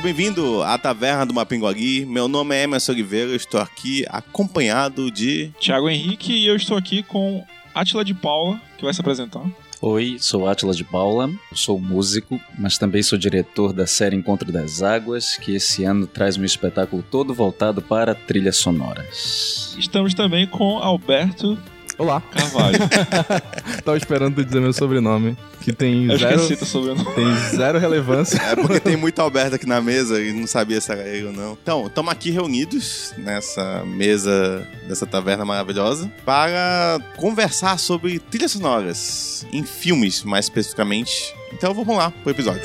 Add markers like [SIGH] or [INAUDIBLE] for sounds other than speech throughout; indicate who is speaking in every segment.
Speaker 1: Seja bem-vindo à Taverna do Mapinguari. Meu nome é Emerson Oliveira, eu estou aqui acompanhado de...
Speaker 2: Tiago Henrique e eu estou aqui com Atila de Paula, que vai se apresentar.
Speaker 3: Oi, sou Atila de Paula, sou músico, mas também sou diretor da série Encontro das Águas, que esse ano traz um espetáculo todo voltado para trilhas sonoras.
Speaker 2: Estamos também com Alberto
Speaker 4: Olá.
Speaker 2: Carvalho. [LAUGHS]
Speaker 4: Tava esperando tu dizer meu sobrenome, que tem
Speaker 2: Eu
Speaker 4: zero,
Speaker 2: esqueci teu sobrenome.
Speaker 4: tem zero relevância.
Speaker 1: É porque tem muito Alberto aqui na mesa e não sabia se era ele ou não. Então, estamos aqui reunidos nessa mesa dessa taverna maravilhosa para conversar sobre trilhas sonoras, em filmes mais especificamente. Então vamos lá pro episódio.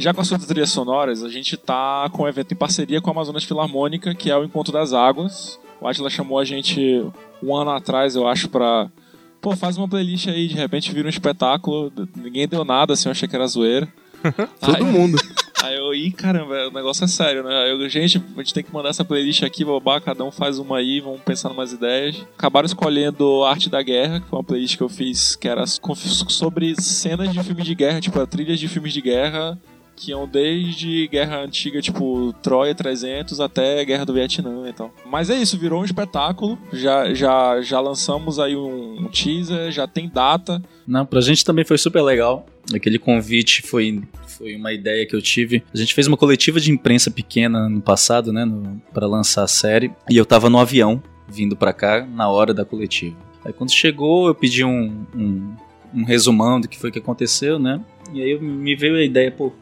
Speaker 2: Já com as suas trilhas sonoras, a gente tá com um evento em parceria com a Amazonas Filarmônica, que é o Encontro das Águas. O Atila chamou a gente um ano atrás, eu acho, pra. Pô, faz uma playlist aí, de repente vira um espetáculo. Ninguém deu nada, assim, eu achei que era zoeira. [LAUGHS]
Speaker 4: Todo
Speaker 2: Aí-
Speaker 4: mundo. [LAUGHS]
Speaker 2: Aí eu, ih, caramba, o negócio é sério, né? Aí eu, gente, a gente tem que mandar essa playlist aqui, babá, cada um faz uma aí, vamos pensar em umas ideias. Acabaram escolhendo Arte da Guerra, que foi uma playlist que eu fiz, que era sobre cenas de filmes de guerra, tipo, trilhas de filmes de guerra, que iam desde guerra antiga, tipo, Troia 300, até Guerra do Vietnã e tal. Mas é isso, virou um espetáculo, já, já, já lançamos aí um, teaser, já tem data,
Speaker 3: Não, pra gente também foi super legal. Aquele convite foi, foi uma ideia que eu tive. A gente fez uma coletiva de imprensa pequena no passado, né, para lançar a série, e eu tava no avião vindo pra cá na hora da coletiva. Aí quando chegou, eu pedi um, um, um resumão do que foi que aconteceu, né? E aí me veio a ideia, pô,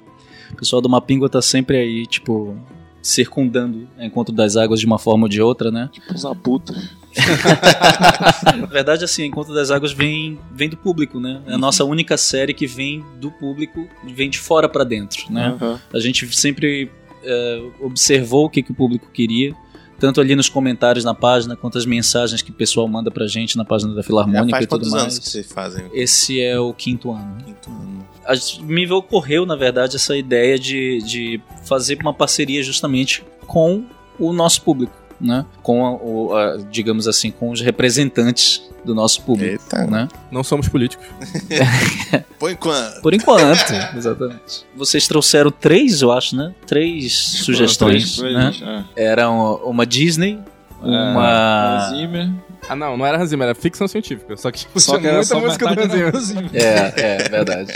Speaker 3: o pessoal do Mapingua tá sempre aí, tipo, circundando o Encontro das Águas de uma forma ou de outra, né?
Speaker 2: tipo, uns abutres. [LAUGHS]
Speaker 3: Na verdade, assim, Encontro das Águas vem, vem do público, né? É a nossa única série que vem do público, vem de fora pra dentro, né?
Speaker 2: Aham.
Speaker 3: A gente sempre é, observou o que, que o público queria, tanto ali nos comentários na página, quanto as mensagens que o pessoal manda pra gente na página da Filarmônica
Speaker 1: faz
Speaker 3: e tudo mais.
Speaker 1: anos que vocês fazem
Speaker 3: Esse é o quinto ano.
Speaker 1: quinto ano?
Speaker 3: A me ocorreu, na verdade, essa ideia de, de fazer uma parceria justamente com o nosso público, né? Com, a- o, a- digamos assim, com os representantes do nosso público,
Speaker 1: Eita.
Speaker 3: né?
Speaker 4: Não somos políticos. [LAUGHS]
Speaker 1: Por enquanto.
Speaker 3: Por enquanto, exatamente. Vocês trouxeram três, eu acho, né? Três sugestões,
Speaker 2: Três
Speaker 3: né?
Speaker 2: é.
Speaker 3: Eram uma Disney, uma...
Speaker 2: Hans Zimmer.
Speaker 4: Ah, não, não era Hans Zimmer, era ficção científica. Só que
Speaker 2: Só
Speaker 4: tinha
Speaker 2: que era
Speaker 4: muita
Speaker 2: só
Speaker 4: música do Hans Zimmer.
Speaker 2: Zimmer.
Speaker 3: É, é, verdade.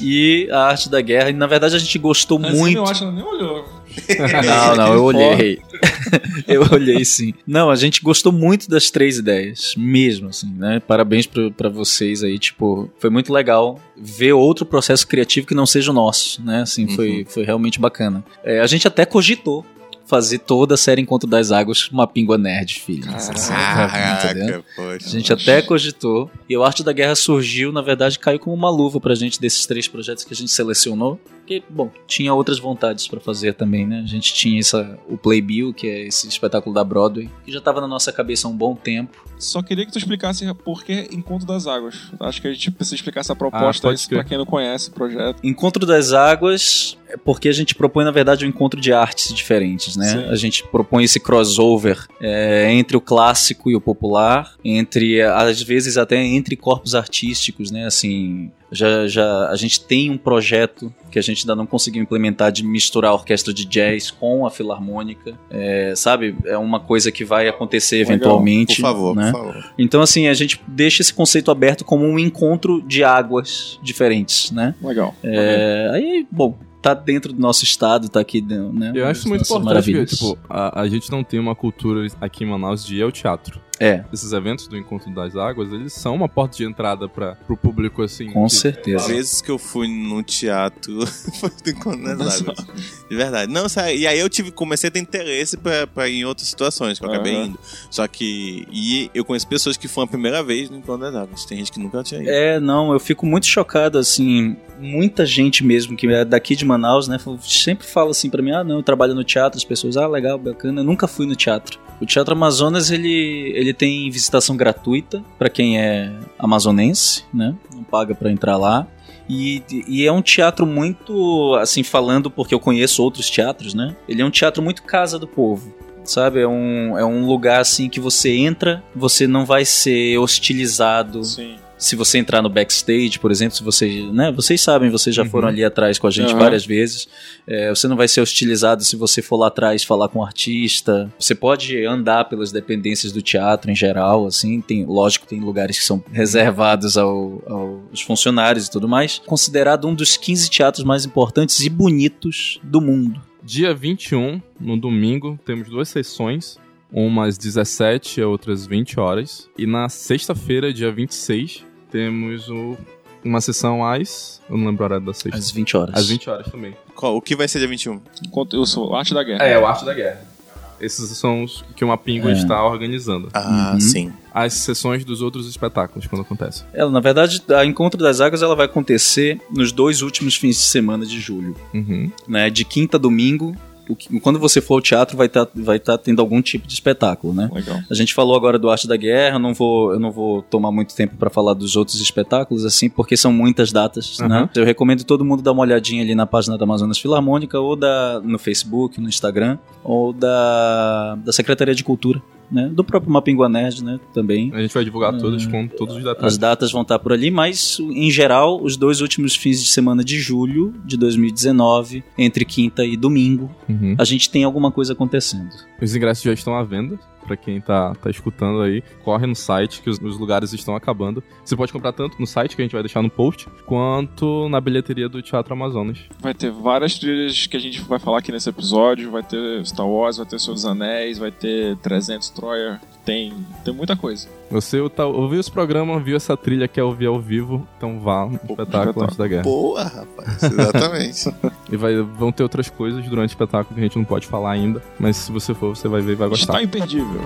Speaker 3: E a Arte da Guerra, e na verdade a gente gostou
Speaker 2: Hans Zimmer,
Speaker 3: muito...
Speaker 2: eu acho que ela nem olhou. [LAUGHS]
Speaker 3: Não, não, eu olhei. [LAUGHS] eu olhei sim. Não, a gente gostou muito das três ideias, mesmo assim, né? Parabéns pra vocês aí, tipo, foi muito legal ver outro processo criativo que não seja o nosso, né? Assim, foi, foi realmente bacana. É, a gente até cogitou fazer toda a série Encontro das Águas uma pingua nerd, filho. Assim?
Speaker 1: Caraca, poxa.
Speaker 3: A gente até cogitou. E o Arte da Guerra surgiu, na verdade, caiu como uma luva pra gente desses três projetos que a gente selecionou. Porque, bom, tinha outras vontades pra fazer também, né? A gente tinha essa, o Playbill, que é esse espetáculo da Broadway, que já tava na nossa cabeça há um bom tempo.
Speaker 2: Só queria que tu explicasse por que Encontro das Águas. Acho que a gente precisa explicar essa proposta
Speaker 4: Ah,
Speaker 2: aí,
Speaker 4: pode crer.
Speaker 2: pra quem não conhece o projeto.
Speaker 3: Encontro das Águas é porque a gente propõe, na verdade, um encontro de artes diferentes, né?
Speaker 2: Sim.
Speaker 3: A gente propõe esse crossover é, entre o clássico e o popular, entre, às vezes, até entre corpos artísticos, né? Assim, já, já a gente tem um projeto que a gente ainda não conseguiu implementar de misturar a orquestra de jazz com a filarmônica, é, sabe? É uma coisa que vai acontecer
Speaker 2: Legal.
Speaker 3: eventualmente.
Speaker 1: Por favor,
Speaker 3: né?
Speaker 1: por favor.
Speaker 3: Então, assim, a gente deixa esse conceito aberto como um encontro de águas diferentes, né?
Speaker 2: Legal.
Speaker 3: É, aí, bom, tá dentro do nosso estado, tá aqui, né?
Speaker 4: Eu acho isso muito importante, porque, tipo, a, a gente não tem uma cultura aqui em Manaus de ir ao teatro.
Speaker 3: É,
Speaker 4: Esses eventos do Encontro das Águas, eles são uma porta de entrada para pro público, assim.
Speaker 3: com
Speaker 4: que-
Speaker 3: certeza.
Speaker 1: As vezes que eu fui no teatro [LAUGHS] foi do Encontro das Águas. De verdade. Não, sério. E aí eu tive, comecei a ter interesse pra, pra ir em outras situações, que eu acabei
Speaker 2: Aham.
Speaker 1: indo. Só que. E eu conheço pessoas que foram a primeira vez no Encontro das Águas. Tem gente que nunca tinha ido.
Speaker 3: É, não, eu fico muito chocado, assim, muita gente mesmo que é daqui de Manaus, né, sempre fala assim pra mim, ah, não, eu trabalho no teatro, as pessoas, ah, legal, bacana, eu nunca fui no teatro. O Teatro Amazonas, ele, ele tem visitação gratuita pra quem é amazonense, né, não paga pra entrar lá. E, e é um teatro muito, assim, falando porque eu conheço outros teatros, né? Ele é um teatro muito casa do povo. sabe? É um, é um lugar assim que você entra, você não vai ser hostilizado.
Speaker 2: Sim.
Speaker 3: Se você entrar no backstage, por exemplo, se você, né, vocês sabem, vocês já
Speaker 4: Uhum.
Speaker 3: foram ali atrás com a gente
Speaker 2: Aham.
Speaker 3: várias vezes. É, você não vai ser hostilizado se você for lá atrás falar com o artista. Você pode andar pelas dependências do teatro em geral, assim. Tem, lógico, tem lugares que são reservados ao- aos funcionários e tudo mais. Considerado um dos 15 teatros mais importantes e bonitos do mundo.
Speaker 4: Dia 21, no domingo, temos duas sessões. Uma às 17 e a outra às 20 horas. E na sexta-feira, dia 26, temos o- uma sessão às. Eu não lembro a hora da sexta.
Speaker 3: Às 20 horas.
Speaker 4: Às 20 horas também.
Speaker 1: Qual- o que vai ser dia 21?
Speaker 2: Enquanto eu sou Arte da Guerra.
Speaker 4: É, o Arte da Guerra. Esses são os que o Mapingo
Speaker 3: É.
Speaker 4: está organizando.
Speaker 1: Ah,
Speaker 3: Uhum.
Speaker 1: sim.
Speaker 4: As sessões dos outros espetáculos, quando acontece.
Speaker 3: Ela, na verdade, a Encontro das Águas ela vai acontecer nos dois últimos fins de semana de julho.
Speaker 4: Uhum.
Speaker 3: Né? De quinta a domingo. Que- Quando você for ao teatro, vai estar vai tá tendo algum tipo de espetáculo, né?
Speaker 2: Legal.
Speaker 3: A gente falou agora do Arte da Guerra, eu não vou, eu não vou tomar muito tempo para falar dos outros espetáculos, assim, porque são muitas datas,
Speaker 4: Uhum.
Speaker 3: né? Eu recomendo todo mundo dar uma olhadinha ali na página da Amazonas Filarmônica, ou da, no Facebook, no Instagram, ou da, da Secretaria de Cultura, né? Do próprio Mapingua Nerd, né? Também.
Speaker 4: A gente vai divulgar todas
Speaker 3: Hum.
Speaker 4: com todos os
Speaker 3: As
Speaker 4: detalhes.
Speaker 3: datas vão estar por ali, mas em geral, os dois últimos fins de semana de julho de 2019, entre quinta e domingo,
Speaker 4: Uhum.
Speaker 3: a gente tem alguma coisa acontecendo.
Speaker 4: Os ingressos já estão à venda. Pra quem tá, tá escutando aí, corre no site que os, os lugares estão acabando. Você pode comprar tanto no site, que a gente vai deixar no post, quanto na bilheteria do Teatro Amazonas.
Speaker 2: Vai ter várias trilhas que a gente vai falar aqui nesse episódio. Vai ter Star Wars, vai ter Senhor dos Anéis, vai ter 300 Troyer. Tem, tem muita coisa.
Speaker 4: Você tá, ouviu esse programa, viu essa trilha, quer ouvir ao vivo, então vá no espetáculo
Speaker 2: espetáculo.
Speaker 4: antes da guerra.
Speaker 1: Boa, rapaz. Exatamente. [LAUGHS]
Speaker 4: E vai, vão ter outras coisas durante o espetáculo que a gente não pode falar ainda, mas se você for, você vai ver e vai gostar.
Speaker 2: Está imperdível.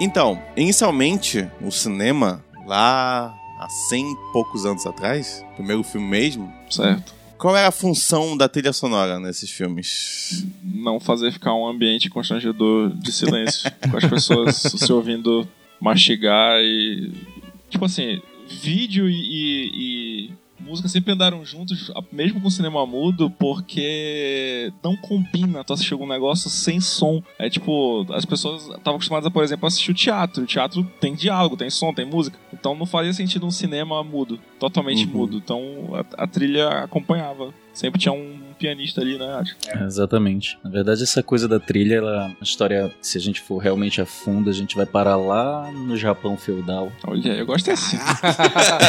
Speaker 1: Então, inicialmente, o cinema, lá há 100 e poucos anos atrás, primeiro filme mesmo,
Speaker 2: Certo.
Speaker 1: qual era a função da trilha sonora nesses filmes?
Speaker 2: Não fazer ficar um ambiente constrangedor de silêncio. [LAUGHS] com as pessoas se ouvindo mastigar e. Tipo assim, vídeo e- e música sempre andaram juntos, mesmo com cinema mudo, porque não combina tu assistir algum negócio sem som. É tipo, as pessoas estavam acostumadas a, por exemplo, assistir o teatro. O teatro tem diálogo, tem som, tem música. Então não fazia sentido um cinema mudo, totalmente
Speaker 1: Uhum.
Speaker 2: mudo. Então a, a trilha acompanhava. Sempre tinha um pianista ali, né?
Speaker 3: É, exatamente. Na verdade, essa coisa da trilha, ela, a história, se a gente for realmente a fundo, a gente vai parar lá no Japão feudal.
Speaker 2: Olha, eu gosto assim. [LAUGHS]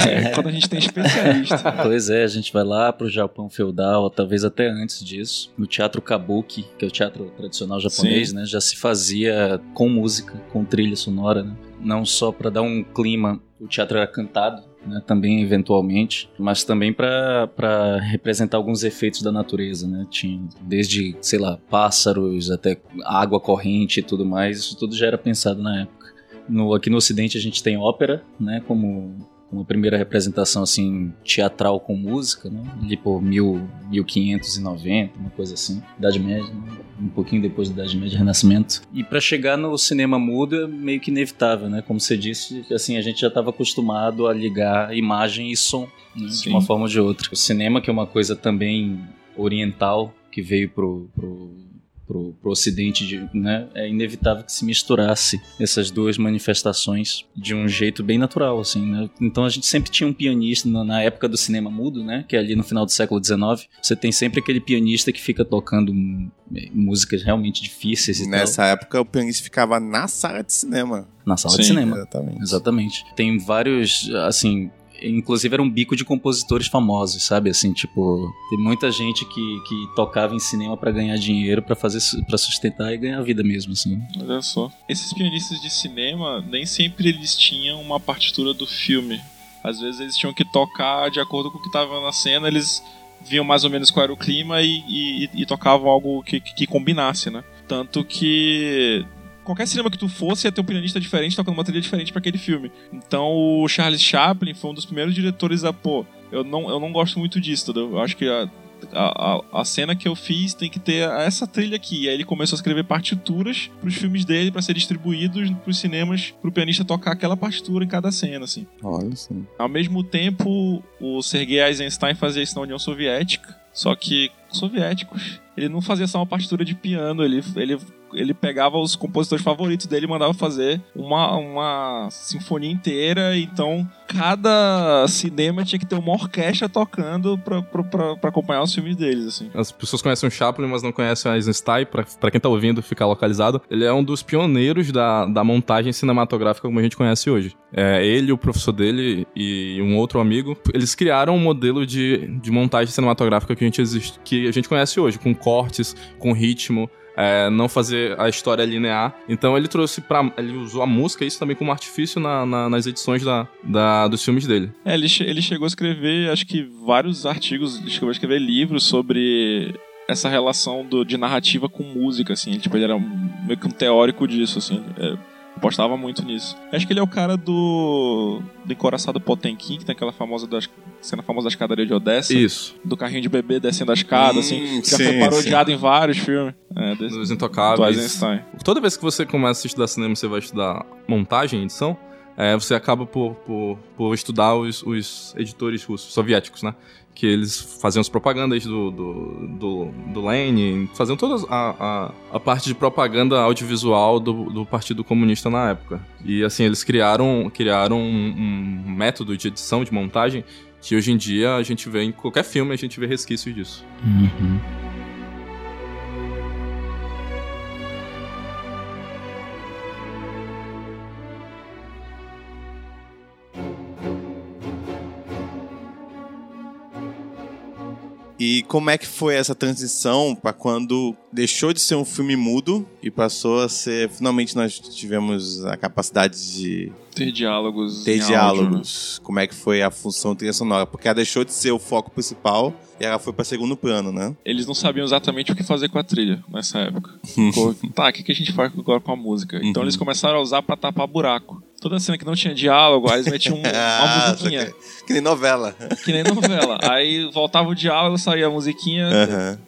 Speaker 2: É, quando a gente tem especialista. [LAUGHS]
Speaker 3: Pois é, a gente vai lá pro Japão feudal, talvez até antes disso, no teatro kabuki, que é o teatro tradicional japonês,
Speaker 2: Sim.
Speaker 3: né? Já se fazia com música, com trilha sonora, né? Não só para dar um clima, o teatro era cantado, né? Também eventualmente, mas também para representar alguns efeitos da natureza, né? Tinha desde, sei lá, pássaros até água corrente e tudo mais, isso tudo já era pensado na época. No, aqui no Ocidente a gente tem ópera, né? Como uma primeira representação assim teatral com música, né? Ali por mil, 1590, uma coisa assim, Idade Média, né? um pouquinho depois da Idade Média, Renascimento. E para chegar no cinema mudo é meio que inevitável, né? Como você disse, assim a gente já estava acostumado a ligar imagem e som, né? de uma forma ou de outra. O cinema que é uma coisa também oriental que veio pro, pro pro, pro ocidente, de, né, é inevitável que se misturasse essas duas manifestações de um jeito bem natural, assim, né? Então a gente sempre tinha um pianista na, na época do cinema mudo, né, que é ali no final do século XIX, você tem sempre aquele pianista que fica tocando hum, músicas realmente difíceis e
Speaker 1: Nessa época, o pianista ficava na sala de cinema.
Speaker 3: tal, na sala
Speaker 2: Sim.
Speaker 3: de cinema.
Speaker 1: Exatamente.
Speaker 3: Exatamente. Tem vários, assim, inclusive era um bico de compositores famosos, sabe? Assim, tipo, tem muita gente que, que tocava em cinema pra ganhar dinheiro, pra fazer para sustentar e ganhar vida mesmo, assim.
Speaker 2: Olha só. Esses pianistas de cinema, nem sempre eles tinham uma partitura do filme. Às vezes eles tinham que tocar de acordo com o que estava na cena, eles viam mais ou menos qual era o clima e, e- e tocavam algo que, que- que combinasse, né? Tanto que qualquer cinema que tu fosse ia ter um pianista diferente tocando uma trilha diferente pra aquele filme. Então o Charles Chaplin foi um dos primeiros diretores a, pô, eu não, eu não gosto muito disso, entendeu? Eu acho que a, a, a, cena que eu fiz tem que ter essa trilha aqui. E aí ele começou a escrever partituras pros filmes dele para ser distribuídos pros cinemas pro pianista tocar aquela partitura em cada cena, assim.
Speaker 1: Olha sim.
Speaker 2: Ao mesmo tempo, o Sergei Eisenstein fazia isso na União Soviética, só que soviéticos. Ele não fazia só uma partitura de piano, ele, ele ele pegava os compositores favoritos dele e mandava fazer uma, uma sinfonia inteira. Então, cada cinema tinha que ter uma orquestra tocando pra, pra, pra, pra acompanhar os filmes deles, assim.
Speaker 4: As pessoas conhecem o Chaplin, mas não conhecem o Eisenstein. Pra, pra quem tá ouvindo, ficar localizado. Ele é um dos pioneiros da, da montagem cinematográfica como a gente conhece hoje. É, ele, o professor dele e um outro amigo, eles criaram um modelo de, de montagem cinematográfica que a gente, existe, que a gente conhece hoje, com cortes, com ritmo, é, não fazer a história linear. Então ele trouxe para ele usou a música isso também como artifício na, na, nas edições da, da, dos filmes dele.
Speaker 2: É, ele, ele chegou a escrever, acho que vários artigos, ele chegou a escrever livros sobre essa relação do, de narrativa com música, assim. Tipo, ele era meio que um teórico disso, assim. É, apostava muito nisso. Acho que ele é o cara do. do encoraçado Potemkin, que tem aquela famosa das, cena famosa da escadaria de Odessa.
Speaker 4: Isso.
Speaker 2: Do carrinho de bebê descendo a escada, assim.
Speaker 1: Hum,
Speaker 2: Já
Speaker 1: sim,
Speaker 2: foi parodiado
Speaker 1: sim.
Speaker 2: em vários filmes. É, desse,
Speaker 4: Dos
Speaker 2: do
Speaker 4: Intocáveis.
Speaker 2: Eisenstein.
Speaker 4: Toda vez que você começa a estudar cinema, você vai estudar montagem, edição, é, você acaba por, por, por estudar os, os editores russos, soviéticos, né? Que eles faziam as propagandas do, do, do, do Lenin, faziam toda a, a, a parte de propaganda audiovisual do, do Partido Comunista na época. E assim, eles criaram, criaram um, um método de edição, de montagem, que hoje em dia a gente vê em qualquer filme, a gente vê resquícios disso.
Speaker 3: Uhum.
Speaker 1: E como é que foi essa transição para quando deixou de ser um filme mudo e passou a ser. Finalmente nós tivemos a capacidade de
Speaker 2: Ter diálogos.
Speaker 1: ter
Speaker 2: em áudio,
Speaker 1: diálogos. Como é que foi a função trilha sonora? Porque ela deixou de ser o foco principal e ela foi para segundo plano, né?
Speaker 2: Eles não sabiam exatamente o que fazer com a trilha nessa época. Ficou, tá, o que, que a gente faz agora com a música? Então
Speaker 1: Uhum.
Speaker 2: eles começaram a usar pra tapar buraco. Toda cena que não tinha diálogo, aí eles metiam um- [LAUGHS] uma
Speaker 1: Ah,
Speaker 2: musiquinha,
Speaker 1: saquei. Que nem novela.
Speaker 2: que nem novela. [LAUGHS] Aí voltava o diálogo, saía a musiquinha,
Speaker 1: Aham.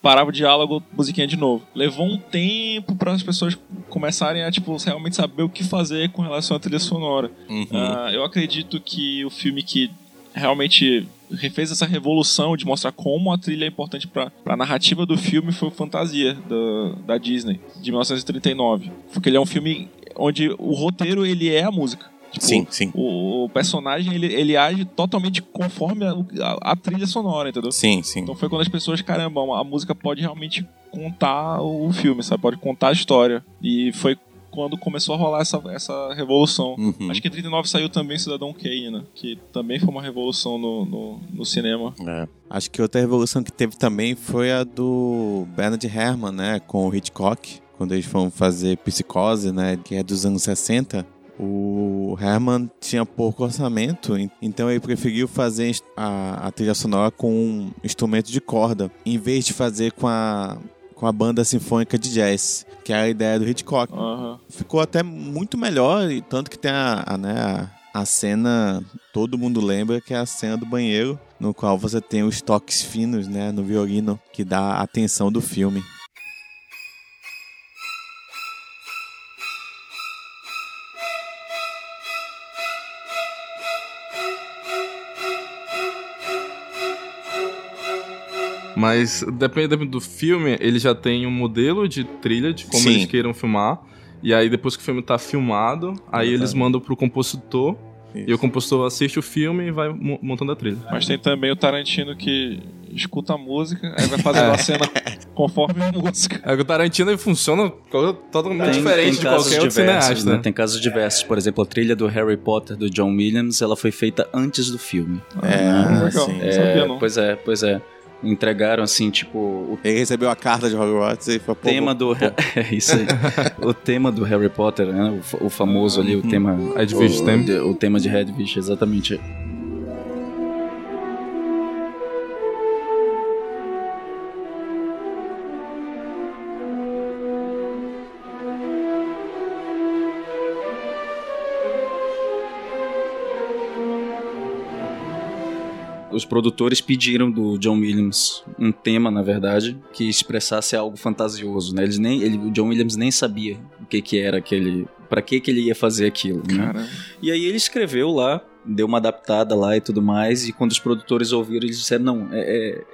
Speaker 2: parava o diálogo, musiquinha de novo. Levou um tempo para as pessoas começarem a tipo realmente saber o que fazer com relação à trilha sonora.
Speaker 1: Uhum.
Speaker 2: Ah, eu acredito que o filme que realmente refez essa revolução de mostrar como a trilha é importante para a narrativa do filme foi o Fantasia da, da Disney de 1939, porque ele é um filme onde o roteiro ele é a música. Tipo,
Speaker 1: Sim, sim.
Speaker 2: O, o personagem ele, ele age totalmente conforme a, a- a trilha sonora, entendeu?
Speaker 1: Sim, sim.
Speaker 2: Então foi quando as pessoas, caramba, a música pode realmente contar o filme, sabe? Pode contar a história. E foi quando começou a rolar essa, essa revolução.
Speaker 1: Uhum.
Speaker 2: Acho que em 39 saiu também Cidadão Kane, né? Que também foi uma revolução no, no, no cinema.
Speaker 1: É. Acho que outra revolução que teve também foi a do Bernard Herrmann, né? Com o Hitchcock, quando eles foram fazer Psicose, né? Que é dos anos 60. O Herman tinha pouco orçamento, en- então ele preferiu fazer a, a trilha sonora com um instrumento de corda, em vez de fazer com a, com a banda sinfônica de jazz, que era a ideia do Hitchcock.
Speaker 2: Aham.
Speaker 1: Ficou até muito melhor, e tanto que tem a, a, né, a, a cena, todo mundo lembra, que é a cena do banheiro, no qual você tem os toques finos né, no violino, que dá a tensão do filme.
Speaker 4: Mas dependendo do filme, ele já tem um modelo de trilha de como
Speaker 1: Sim.
Speaker 4: eles queiram filmar. E aí, depois que o filme tá filmado, aí eles mandam pro compositor. E o compositor assiste o filme e vai mo- montando a trilha.
Speaker 2: Mas tem também o Tarantino que escuta a música, aí vai fazendo a cena conforme a música.
Speaker 4: É que o Tarantino funciona totalmente
Speaker 3: Tem,
Speaker 4: diferente
Speaker 3: tem
Speaker 4: de qualquer outro
Speaker 3: diversos,
Speaker 4: cineasta.
Speaker 3: né? Tem casos diversos. Por exemplo, a trilha do Harry Potter do John Williams, ela foi feita antes do filme.
Speaker 1: É,
Speaker 2: Ah, legal.
Speaker 1: sim.
Speaker 2: Não sabia, não.
Speaker 3: Pois é, pois é. Entregaram assim, tipo, o
Speaker 1: Ele recebeu a carta de Hogwarts e falou, pô,
Speaker 3: tema do [LAUGHS] é isso aí. o tema do Harry Potter, né? O, o famoso ali, o tema
Speaker 4: Hedwig
Speaker 3: o, de- o tema de Hedwig, exatamente. Os produtores pediram do John Williams um tema, na verdade, que expressasse algo fantasioso, né? Eles nem, ele, o John Williams nem sabia o que que era aquele, para que que ele ia fazer aquilo, né?
Speaker 2: Caramba.
Speaker 3: E aí ele escreveu lá, deu uma adaptada lá e tudo mais, e quando os produtores ouviram, eles disseram, não, é,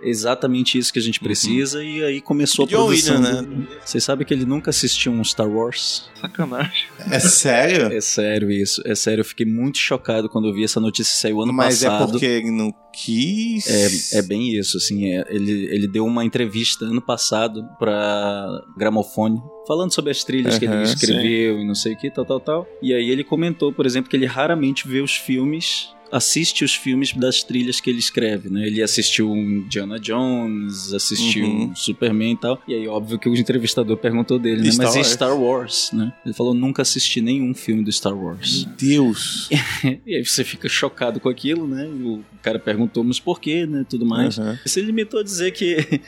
Speaker 3: é exatamente isso que a gente precisa, e aí começou a
Speaker 1: John
Speaker 3: produção.
Speaker 1: Williams,
Speaker 3: do- Vocês sabem que ele nunca assistiu um Star Wars?
Speaker 2: Sacanagem.
Speaker 1: É sério?
Speaker 3: É sério isso, é sério, eu fiquei muito chocado quando eu vi essa notícia, saiu ano
Speaker 1: Mas é
Speaker 3: passado.
Speaker 1: porque ele não quis.
Speaker 3: É, é bem isso, assim, é, ele, ele deu uma entrevista ano passado pra Gramofone, falando sobre as trilhas que ele escreveu e não sei o que, tal, tal, tal. E aí ele comentou, por exemplo, que ele raramente vê os filmes, assiste os filmes das trilhas que ele escreve, né? Ele assistiu um Indiana Jones, assistiu
Speaker 1: Uhum.
Speaker 3: um Superman e tal. E aí, óbvio que o entrevistador perguntou dele, né?
Speaker 1: Star
Speaker 3: Mas e
Speaker 1: Wars?
Speaker 3: Star Wars, né? Ele falou, nunca assisti nenhum filme do Star Wars.
Speaker 1: Meu Deus. [LAUGHS]
Speaker 3: E aí você fica chocado com aquilo, né? E o cara perguntou, mas por quê, né? Tudo mais.
Speaker 1: Aham.
Speaker 3: Se limitou a dizer [LAUGHS] que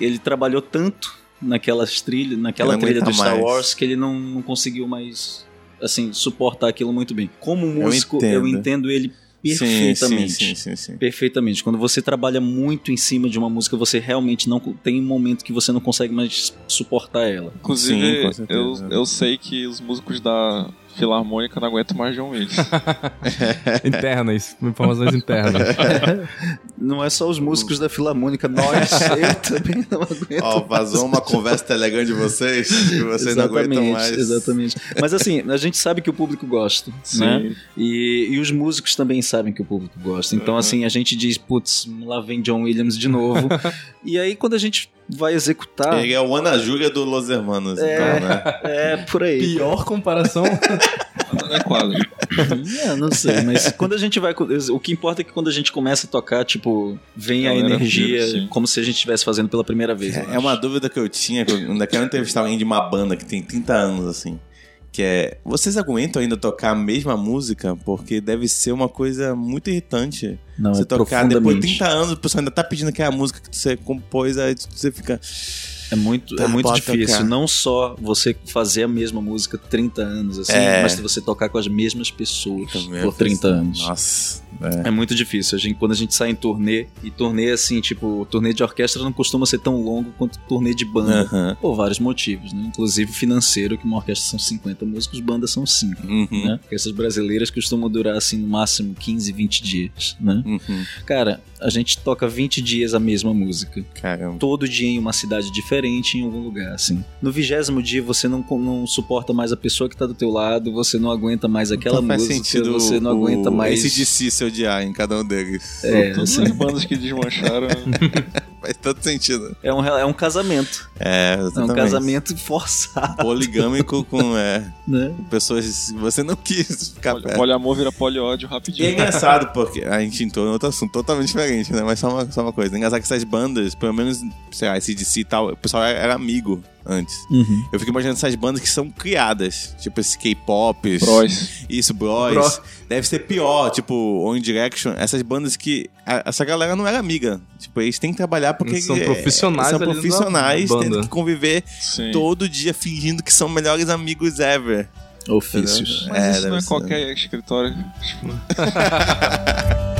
Speaker 3: ele trabalhou tanto naquelas trilhas, naquela trilha do Star
Speaker 1: mais.
Speaker 3: Wars que ele não, não conseguiu mais assim suportar aquilo muito bem. Como músico,
Speaker 1: entendo.
Speaker 3: eu entendo ele perfeitamente.
Speaker 1: Sim, sim, sim, sim.
Speaker 3: Perfeitamente. Quando você trabalha muito em cima de uma música, você realmente não tem um momento que você não consegue mais suportar ela.
Speaker 2: Inclusive, eu, eu sei que os músicos da Filarmônica não aguentam mais John Williams. [LAUGHS]
Speaker 4: Internas, informações internas. [LAUGHS]
Speaker 3: Não é só os músicos da Filarmônica, nós, [LAUGHS] eu também não aguento.
Speaker 1: Ó, vazou uma conversa telegram de vocês que vocês não aguentam mais.
Speaker 3: Exatamente. Mas assim, a gente sabe que o público gosta, né? E, e os músicos também sabem que o público gosta. Então,
Speaker 2: Uhum.
Speaker 3: assim, a gente diz, putz, lá vem John Williams de novo. e aí, quando a gente vai executar,
Speaker 1: Ele é o Ana Júlia do Los Hermanos,
Speaker 3: É.
Speaker 1: então, né? [LAUGHS]
Speaker 3: é por aí.
Speaker 4: Pior comparação.
Speaker 2: Não é.
Speaker 3: É, não sei, mas quando a gente vai. O que importa é que quando a gente começa a tocar, tipo, vem a energia
Speaker 2: sim.
Speaker 3: como se a gente estivesse fazendo pela primeira vez.
Speaker 1: É
Speaker 3: acho.
Speaker 1: uma dúvida que eu tinha, que eu ainda quero entrevistar alguém de uma banda que tem 30 anos, assim. Que é, vocês aguentam ainda tocar a mesma música? Porque deve ser uma coisa muito irritante.
Speaker 3: Não,
Speaker 1: você
Speaker 3: é
Speaker 1: tocar depois de
Speaker 3: profundamente.
Speaker 1: 30 anos, o pessoal ainda tá pedindo aquela música que você compôs, aí você fica.
Speaker 3: É muito,
Speaker 1: Tá,
Speaker 3: é muito difícil.
Speaker 1: tocar.
Speaker 3: Não só você fazer a mesma música 30 anos, assim,
Speaker 1: É.
Speaker 3: mas você tocar com as mesmas pessoas
Speaker 1: Também
Speaker 3: por 30 anos.
Speaker 1: Nossa.
Speaker 3: É muito difícil. A gente, quando a gente sai em turnê, e turnê assim, tipo, turnê de orquestra não costuma ser tão longo quanto turnê de banda. Por vários motivos, né? Inclusive financeiro, que uma orquestra são 50 músicos, banda são 5.
Speaker 1: Uhum.
Speaker 3: Né? Orquestras brasileiras costumam durar assim no máximo 15, 20 dias, né?
Speaker 1: Uhum.
Speaker 3: Cara, a gente toca 20 dias a mesma música
Speaker 1: Caramba.
Speaker 3: todo dia em uma cidade diferente, em algum lugar, assim. No vigésimo dia você não, não suporta mais a pessoa que tá do teu lado, você não aguenta mais aquela
Speaker 1: Então faz
Speaker 3: música,
Speaker 1: sentido
Speaker 3: você não
Speaker 1: o-
Speaker 3: aguenta mais...
Speaker 1: Esse de si se odiar em cada um deles.
Speaker 3: É,
Speaker 2: Todas
Speaker 3: assim,
Speaker 2: as bandas que desmancharam. [LAUGHS]
Speaker 1: Faz todo sentido.
Speaker 3: é, um, é um casamento.
Speaker 1: É,
Speaker 3: É um
Speaker 1: exatamente.
Speaker 3: casamento forçado,
Speaker 1: Poligâmico com é,
Speaker 3: né?
Speaker 1: pessoas que você não quis ficar perto.
Speaker 2: Poliamor vira poliódio
Speaker 1: E é
Speaker 2: rapidinho.
Speaker 1: engraçado porque a gente entrou em outro assunto totalmente diferente, né? Mas só uma, só uma coisa. É engraçado que essas bandas, pelo menos, sei lá, CDC e tal, pessoal era, era amigo antes.
Speaker 3: Uhum.
Speaker 1: Eu fico imaginando essas bandas que são criadas, tipo esse K-pop,
Speaker 2: Bros.
Speaker 1: isso, Bros.
Speaker 3: Bro.
Speaker 1: Deve ser pior, tipo, One Direction, essas bandas que. a- essa galera não era amiga. Tipo, eles têm que trabalhar porque.
Speaker 4: Eles são
Speaker 1: é,
Speaker 4: profissionais
Speaker 1: São profissionais,
Speaker 4: banda.
Speaker 1: tendo que conviver
Speaker 2: Sim.
Speaker 1: todo dia fingindo que são melhores amigos ever.
Speaker 3: Ofícios.
Speaker 2: Mas
Speaker 1: É,
Speaker 2: isso não é qualquer escritório. Tipo, [LAUGHS]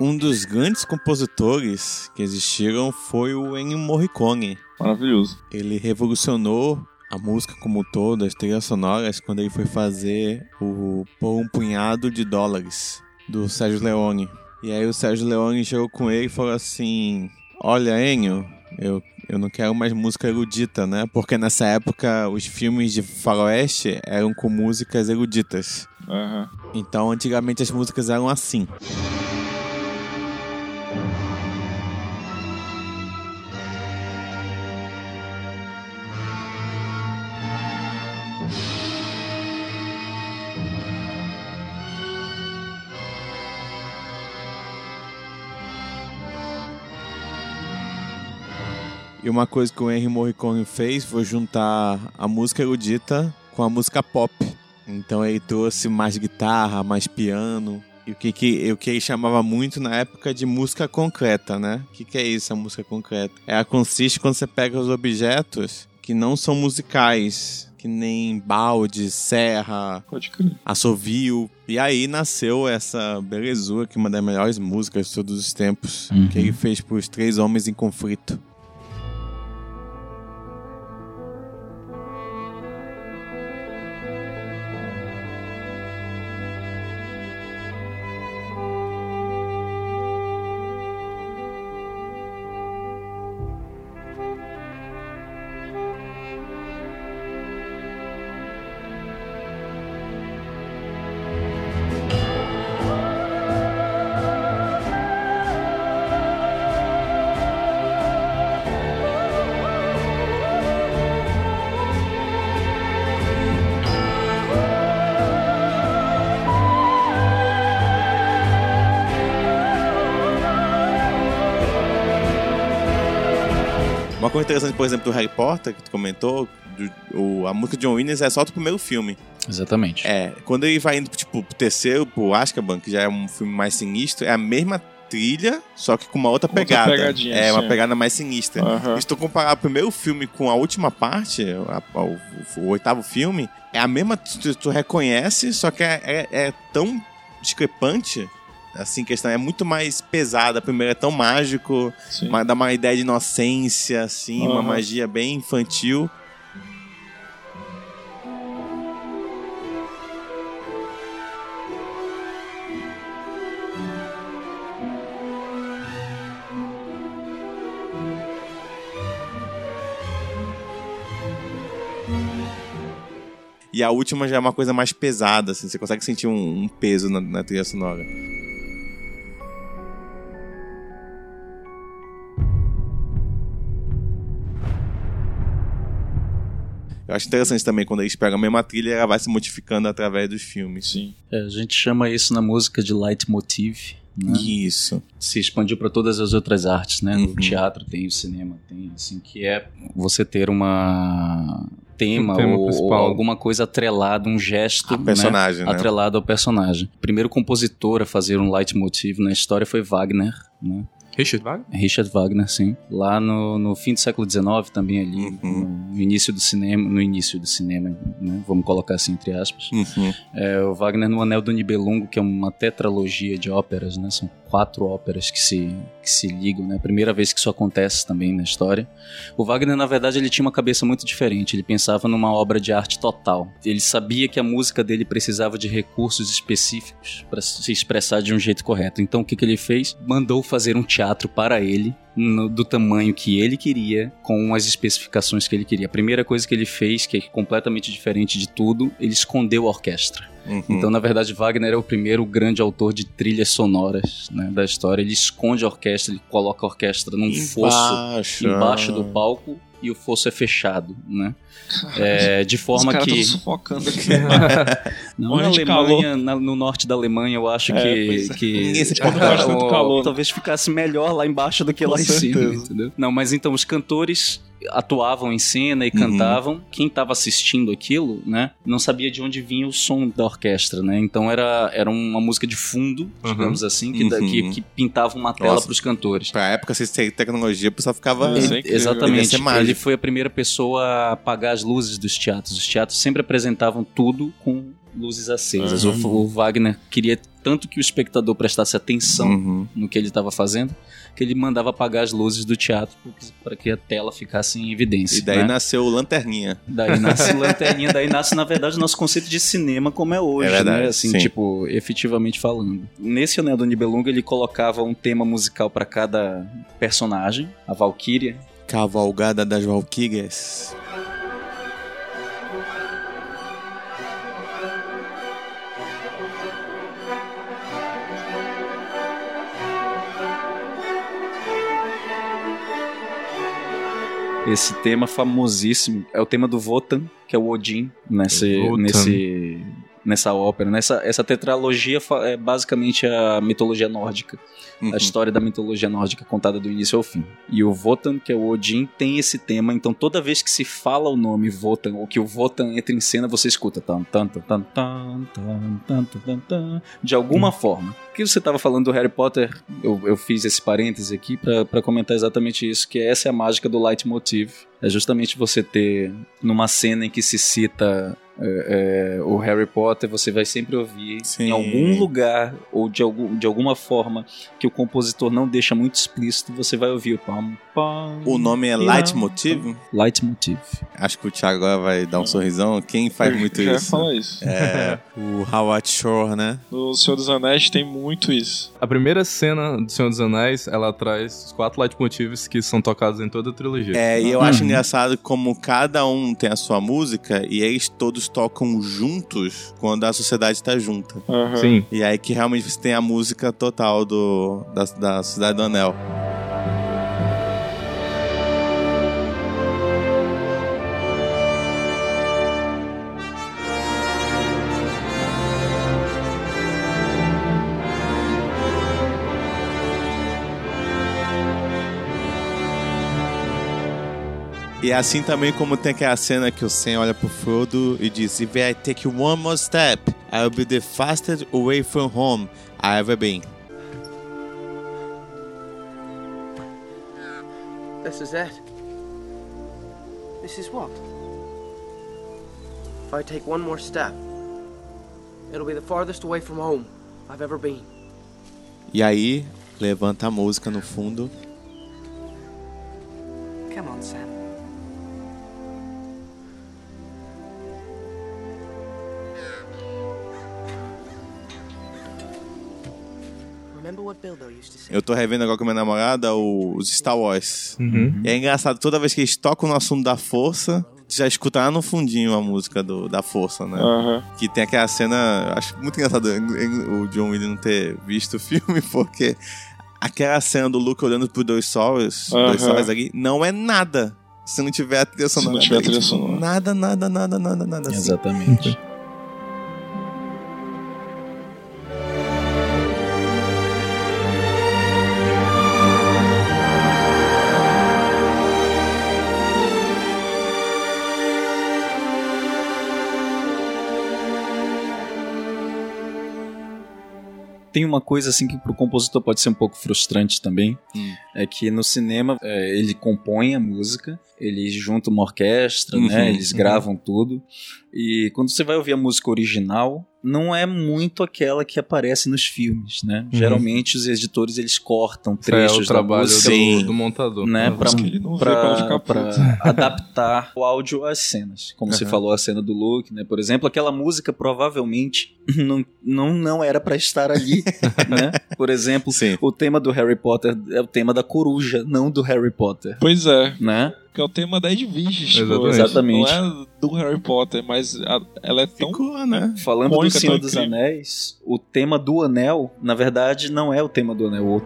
Speaker 1: Um dos grandes compositores que existiram foi o Ennio Morricone.
Speaker 2: maravilhoso.
Speaker 1: Ele revolucionou a música como um todo, as trilhas sonoras, quando ele foi fazer o Por um Punhado de Dólares, do Sérgio Leone. E aí o Sérgio Leone chegou com ele e falou assim: Olha, Ennio, eu, eu não quero mais música erudita, né? Porque nessa época os filmes de faroeste eram com músicas eruditas.
Speaker 2: Aham.
Speaker 1: Então antigamente as músicas eram assim. E uma coisa que o Henry Morricone fez foi juntar a música erudita com a música pop. Então ele trouxe mais guitarra, mais piano. E o que, que, o que ele chamava muito na época de música concreta, né? O que, que é isso, a música concreta? Ela consiste quando você pega os objetos que não são musicais, que nem balde, serra,
Speaker 2: Pode crer.
Speaker 1: assovio. E aí nasceu essa belezura, que é uma das melhores músicas de todos os tempos,
Speaker 3: Uhum.
Speaker 1: que ele fez para os três homens em conflito. Uma coisa interessante, por exemplo, do Harry Potter, que tu comentou, do- o- a música de John Williams é só do primeiro filme.
Speaker 3: Exatamente.
Speaker 1: É, quando ele vai indo, tipo, pro terceiro, pro Azkaban, que já é um filme mais sinistro, é a mesma trilha, só que com uma outra
Speaker 2: Com outra
Speaker 1: pegada.
Speaker 2: pegadinha,
Speaker 1: é, uma
Speaker 2: sim.
Speaker 1: pegada mais sinistra.
Speaker 2: Aham.
Speaker 1: E Se tu comparar o primeiro filme com a última parte, a- a- o, o oitavo filme, é a mesma, tu, tu reconhece, só que é, é- é tão discrepante, assim, questão, é muito mais pesada. A primeira é tão mágico, mas dá uma ideia de inocência, assim, uma
Speaker 2: Aham.
Speaker 1: magia bem infantil. E a última já é uma coisa mais pesada, assim, você consegue sentir um, um peso na, na trilha sonora. Eu acho interessante também quando eles pegam a mesma trilha, ela vai se modificando através dos filmes.
Speaker 2: Sim.
Speaker 3: É, a gente chama isso na música de leitmotiv. Né?
Speaker 1: Isso.
Speaker 3: Se expandiu para todas as outras artes, né?
Speaker 1: Uhum.
Speaker 3: No teatro tem, o cinema tem, assim, que é você ter uma tema,
Speaker 4: Um tema
Speaker 3: ou, ou alguma coisa atrelada, um gesto,
Speaker 1: A personagem, né?
Speaker 3: atrelado ao personagem. O primeiro compositor a fazer um leitmotiv na história foi Wagner, né?
Speaker 4: Richard Wagner?
Speaker 3: Richard Wagner, sim. Lá no, no fim do século XIX também ali,
Speaker 1: Uhum.
Speaker 3: no início do cinema, no início do cinema, né? Vamos colocar assim entre aspas.
Speaker 1: Uhum.
Speaker 3: É, o Wagner no Anel do Nibelungo, que é uma tetralogia de óperas, né? São quatro óperas que se, que se ligam, né? Primeira vez que isso acontece também na história. O Wagner, na verdade, ele tinha uma cabeça muito diferente. Ele pensava numa obra de arte total. Ele sabia que a música dele precisava de recursos específicos para se expressar de um jeito correto. Então, o que, que ele fez? Mandou fazer um teatro para ele, no- do tamanho que ele queria, com as especificações que ele queria. A primeira coisa que ele fez, que é completamente diferente de tudo, ele escondeu a orquestra.
Speaker 1: Uhum.
Speaker 3: Então, na verdade, Wagner é o primeiro grande autor de trilhas sonoras né, da história. Ele esconde a orquestra, ele coloca a orquestra num fosso
Speaker 1: Embaixo.
Speaker 3: embaixo do palco e o fosso é fechado, né? [LAUGHS] É, de
Speaker 2: Os
Speaker 3: forma
Speaker 2: caras
Speaker 3: que
Speaker 2: sufocando aqui. [LAUGHS]
Speaker 3: não, na Alemanha, na- no norte da Alemanha, eu acho
Speaker 2: É,
Speaker 3: que,
Speaker 2: é.
Speaker 3: que
Speaker 1: Ninguém se
Speaker 2: calor.
Speaker 3: talvez ficasse melhor lá embaixo do que
Speaker 2: Com
Speaker 3: lá em cima,
Speaker 2: certeza.
Speaker 3: entendeu? Não, mas então os cantores atuavam em cena e
Speaker 1: Uhum.
Speaker 3: cantavam. Quem estava assistindo aquilo, né, não sabia de onde vinha o som da orquestra, né? Então era, era uma música de fundo,
Speaker 4: Uhum.
Speaker 3: digamos assim, que,
Speaker 1: Uhum.
Speaker 3: que, que pintava uma tela para os cantores.
Speaker 1: Pra época, sem tecnologia, o pessoal ficava.
Speaker 3: Ele- exatamente. Ele foi a primeira pessoa a apagar as luzes dos teatros. Os teatros sempre apresentavam tudo com luzes acesas.
Speaker 2: Uhum.
Speaker 3: O, o Wagner queria tanto que o espectador prestasse atenção
Speaker 1: Uhum.
Speaker 3: no que ele estava fazendo, que ele mandava apagar as luzes do teatro para que a tela ficasse em evidência.
Speaker 1: E daí
Speaker 3: né?
Speaker 1: nasceu Lanterninha.
Speaker 3: Daí nasce [LAUGHS] lanterninha, daí nasce, na verdade, o nosso conceito de cinema como é hoje,
Speaker 1: É verdade,
Speaker 3: né? Assim,
Speaker 1: sim.
Speaker 3: tipo, efetivamente falando. Nesse Anel do Nibelungo, ele colocava um tema musical para cada personagem. A Valkyria,
Speaker 1: Cavalgada das Valquírias.
Speaker 3: Esse tema famosíssimo é o tema do Votan, que é o Odin, nesse,
Speaker 4: Votan.
Speaker 3: nesse, nessa ópera. Nessa, essa tetralogia é basicamente a mitologia nórdica.
Speaker 1: Uhum.
Speaker 3: A história da mitologia nórdica contada do início ao fim. E o Votan, que é o Odin, tem esse tema. Então toda vez que se fala o nome Votan, ou que o Votan entra em cena, você escuta. Tan, tan, tan, tan, tan, tan, tan, tan, de alguma uhum. forma. O que você estava falando do Harry Potter, eu, eu fiz esse parêntese aqui para comentar exatamente isso, que essa é a mágica do leitmotiv. É justamente você ter, numa cena em que se cita é, é, o Harry Potter, você vai sempre ouvir
Speaker 1: Sim.
Speaker 3: em algum lugar ou de, algum, de alguma forma que o compositor não deixa muito explícito, você vai ouvir o pam, pam.
Speaker 1: O nome é Leitmotiv?
Speaker 3: Leitmotiv.
Speaker 1: Acho que o Thiago agora vai dar um sorrisão. Quem faz
Speaker 2: Eu
Speaker 1: muito
Speaker 2: já
Speaker 1: isso?
Speaker 2: falar isso.
Speaker 1: É. [LAUGHS]
Speaker 5: O Howard Shore, né?
Speaker 2: No Senhor dos Anéis tem muito isso.
Speaker 4: A primeira cena do Senhor dos Anéis, ela traz os quatro leitmotivs que são tocados em toda a trilogia.
Speaker 1: É, e eu acho
Speaker 3: Uhum.
Speaker 1: engraçado como cada um tem a sua música e eles todos tocam juntos quando a sociedade tá junta.
Speaker 2: Aham.
Speaker 4: Sim.
Speaker 1: E aí que realmente você tem a música total do, da, da Cidade do Anel. E é assim também como tem aquela cena que o Sam olha pro Frodo e diz If I take one more step, I'll be the fastest away from home I ever been.
Speaker 6: This is it. This is what? If I take one more step, it'll be the farthest away from home I've ever been.
Speaker 1: E aí, levanta a música no fundo.
Speaker 6: Come on, Sam.
Speaker 1: Eu tô revendo agora com minha namorada os Star Wars.
Speaker 4: Uhum.
Speaker 1: E é engraçado, toda vez que eles tocam no assunto da força, tu já escuta lá no fundinho a música do, da força, né?
Speaker 2: Aham.
Speaker 1: Que tem aquela cena, acho muito engraçado o John Williams não ter visto o [LAUGHS] filme, porque aquela cena do Luke olhando por dois sóis, dois
Speaker 2: Aham.
Speaker 1: sóis ali, não é nada. Se não tiver a trilha
Speaker 2: Se não
Speaker 1: sonora.
Speaker 2: tiver a trilha sonora.
Speaker 1: Nada, nada, nada, nada, nada. assim.
Speaker 3: Tem uma coisa assim que pro compositor pode ser um pouco frustrante também,
Speaker 1: Hum.
Speaker 3: é que no cinema é, ele compõe a música, ele junta uma orquestra,
Speaker 1: Uhum,
Speaker 3: né? Eles
Speaker 1: uhum.
Speaker 3: gravam tudo. E quando você vai ouvir a música original, não é muito aquela que aparece nos filmes, né?
Speaker 4: Uhum.
Speaker 3: Geralmente os editores eles cortam
Speaker 4: Isso é
Speaker 3: trechos
Speaker 4: o trabalho
Speaker 3: música
Speaker 1: Sim.
Speaker 4: do, do montador.
Speaker 3: né, pra, pra-
Speaker 2: pra
Speaker 3: pra
Speaker 2: puto. [LAUGHS]
Speaker 3: adaptar o áudio às cenas. Como você
Speaker 1: Aham.
Speaker 3: falou, a cena do Luke, né? Por exemplo, aquela música provavelmente [LAUGHS] não, não, não era pra estar ali, [LAUGHS] né? Por exemplo,
Speaker 1: Sim.
Speaker 3: o tema do Harry Potter é o tema da coruja, não do Harry Potter,
Speaker 2: Pois é,
Speaker 3: né?
Speaker 2: Que é o tema da Edwige, tipo,
Speaker 4: Exatamente.
Speaker 2: não é do Harry Potter, mas a- ela é tão...
Speaker 1: Ficou, né?
Speaker 3: Falando do Senhor dos
Speaker 2: incrível.
Speaker 3: Anéis, o tema do anel, na verdade, não é o tema do anel. O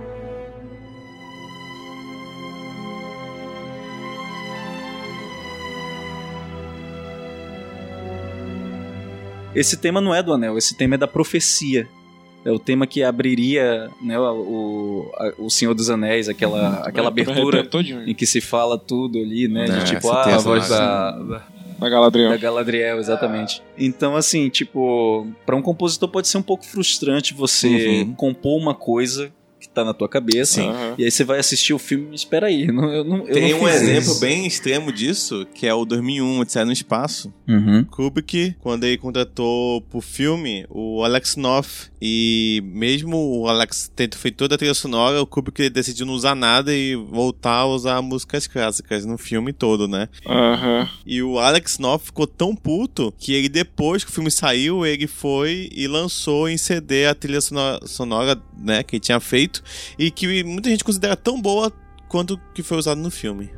Speaker 3: Esse tema não é do anel, esse tema é da profecia. É o tema que abriria né, o, o Senhor dos Anéis, aquela, aquela
Speaker 2: É,
Speaker 3: abertura em que se fala tudo ali, né?
Speaker 1: É,
Speaker 3: de tipo,
Speaker 1: essa
Speaker 3: ah,
Speaker 1: tem
Speaker 4: A voz da, da-
Speaker 2: Da Galadriel.
Speaker 3: da Galadriel, exatamente. Então, assim, tipo, pra um compositor pode ser um pouco frustrante você
Speaker 1: Uhum.
Speaker 3: compor uma coisa tá na tua cabeça.
Speaker 2: Aham.
Speaker 3: E aí você vai assistir o filme e espera aí, [LAUGHS] não, eu não, eu
Speaker 1: Tem
Speaker 3: não
Speaker 1: um exemplo
Speaker 3: isso.
Speaker 1: bem extremo disso, que é o 2001, Odisseia no Espaço.
Speaker 3: Uhum.
Speaker 1: Kubrick, quando ele contratou pro filme o Alex Noff, e mesmo o Alex tendo feito toda a trilha sonora, o Kubrick decidiu não usar nada e voltar a usar músicas clássicas no filme todo, né?
Speaker 2: Aham.
Speaker 1: E o Alex Noff ficou tão puto que ele, depois que o filme saiu, ele foi e lançou em CD a trilha sonora, sonora né, que ele tinha feito, e que muita gente considera tão boa quanto que foi usado no filme.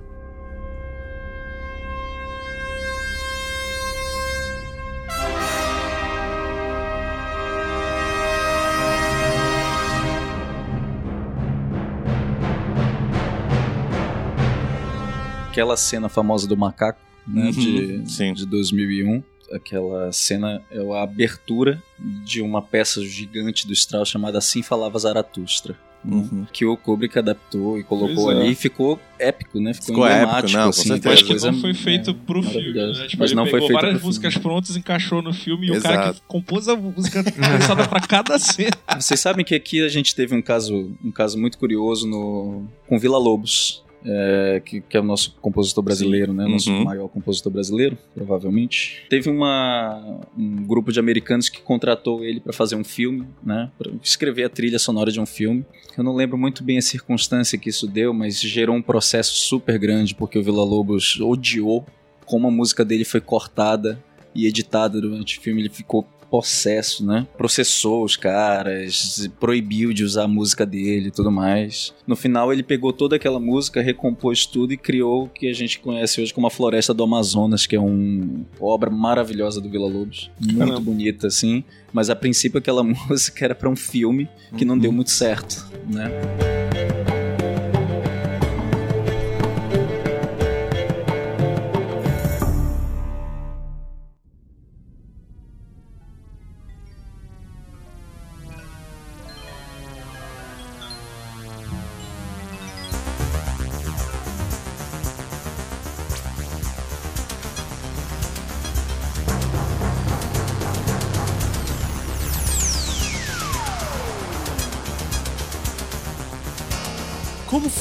Speaker 3: Aquela cena famosa do macaco, né,
Speaker 1: Uhum,
Speaker 3: de,
Speaker 1: sim.
Speaker 3: de 2001. aquela cena é a abertura de uma peça gigante do Strauss chamada Assim Falava Zaratustra.
Speaker 1: Uhum.
Speaker 3: Que o Kubrick adaptou e colocou
Speaker 2: é.
Speaker 3: ali e ficou épico, né? Ficou,
Speaker 1: Ficou épico,
Speaker 3: emblemático,
Speaker 1: não,
Speaker 3: assim,
Speaker 1: certeza.
Speaker 2: Acho que
Speaker 3: coisa-
Speaker 2: não foi feito
Speaker 3: é,
Speaker 2: pro filme, né? Tipo,
Speaker 3: Mas
Speaker 2: ele
Speaker 3: não foi feito
Speaker 2: várias músicas
Speaker 3: filme.
Speaker 2: prontas, encaixou no filme e o cara
Speaker 1: Exato.
Speaker 2: que compôs a música pensada pra cada [LAUGHS] cena.
Speaker 3: Vocês sabem que aqui a gente teve um caso, um caso muito curioso no, com Vila Lobos, é, que, que é o nosso compositor brasileiro, né? Nosso
Speaker 1: Uhum.
Speaker 3: maior compositor brasileiro, provavelmente. Teve uma, um grupo de americanos que contratou ele para fazer um filme, né? Para escrever a trilha sonora de um filme. Eu não lembro muito bem a circunstância que isso deu, mas gerou um processo super grande porque o Vila Lobos odiou como a música dele foi cortada e editada durante o filme. Ele ficou possesso, né? Processou os caras, proibiu de usar a música dele e tudo mais. No final, ele pegou toda aquela música, recompôs tudo e criou o que a gente conhece hoje como a Floresta do Amazonas, que é uma obra maravilhosa do Vila Lobos. Muito
Speaker 2: Caramba.
Speaker 3: bonita, assim. Mas a princípio, aquela [LAUGHS] música era para um filme que não deu muito certo, né?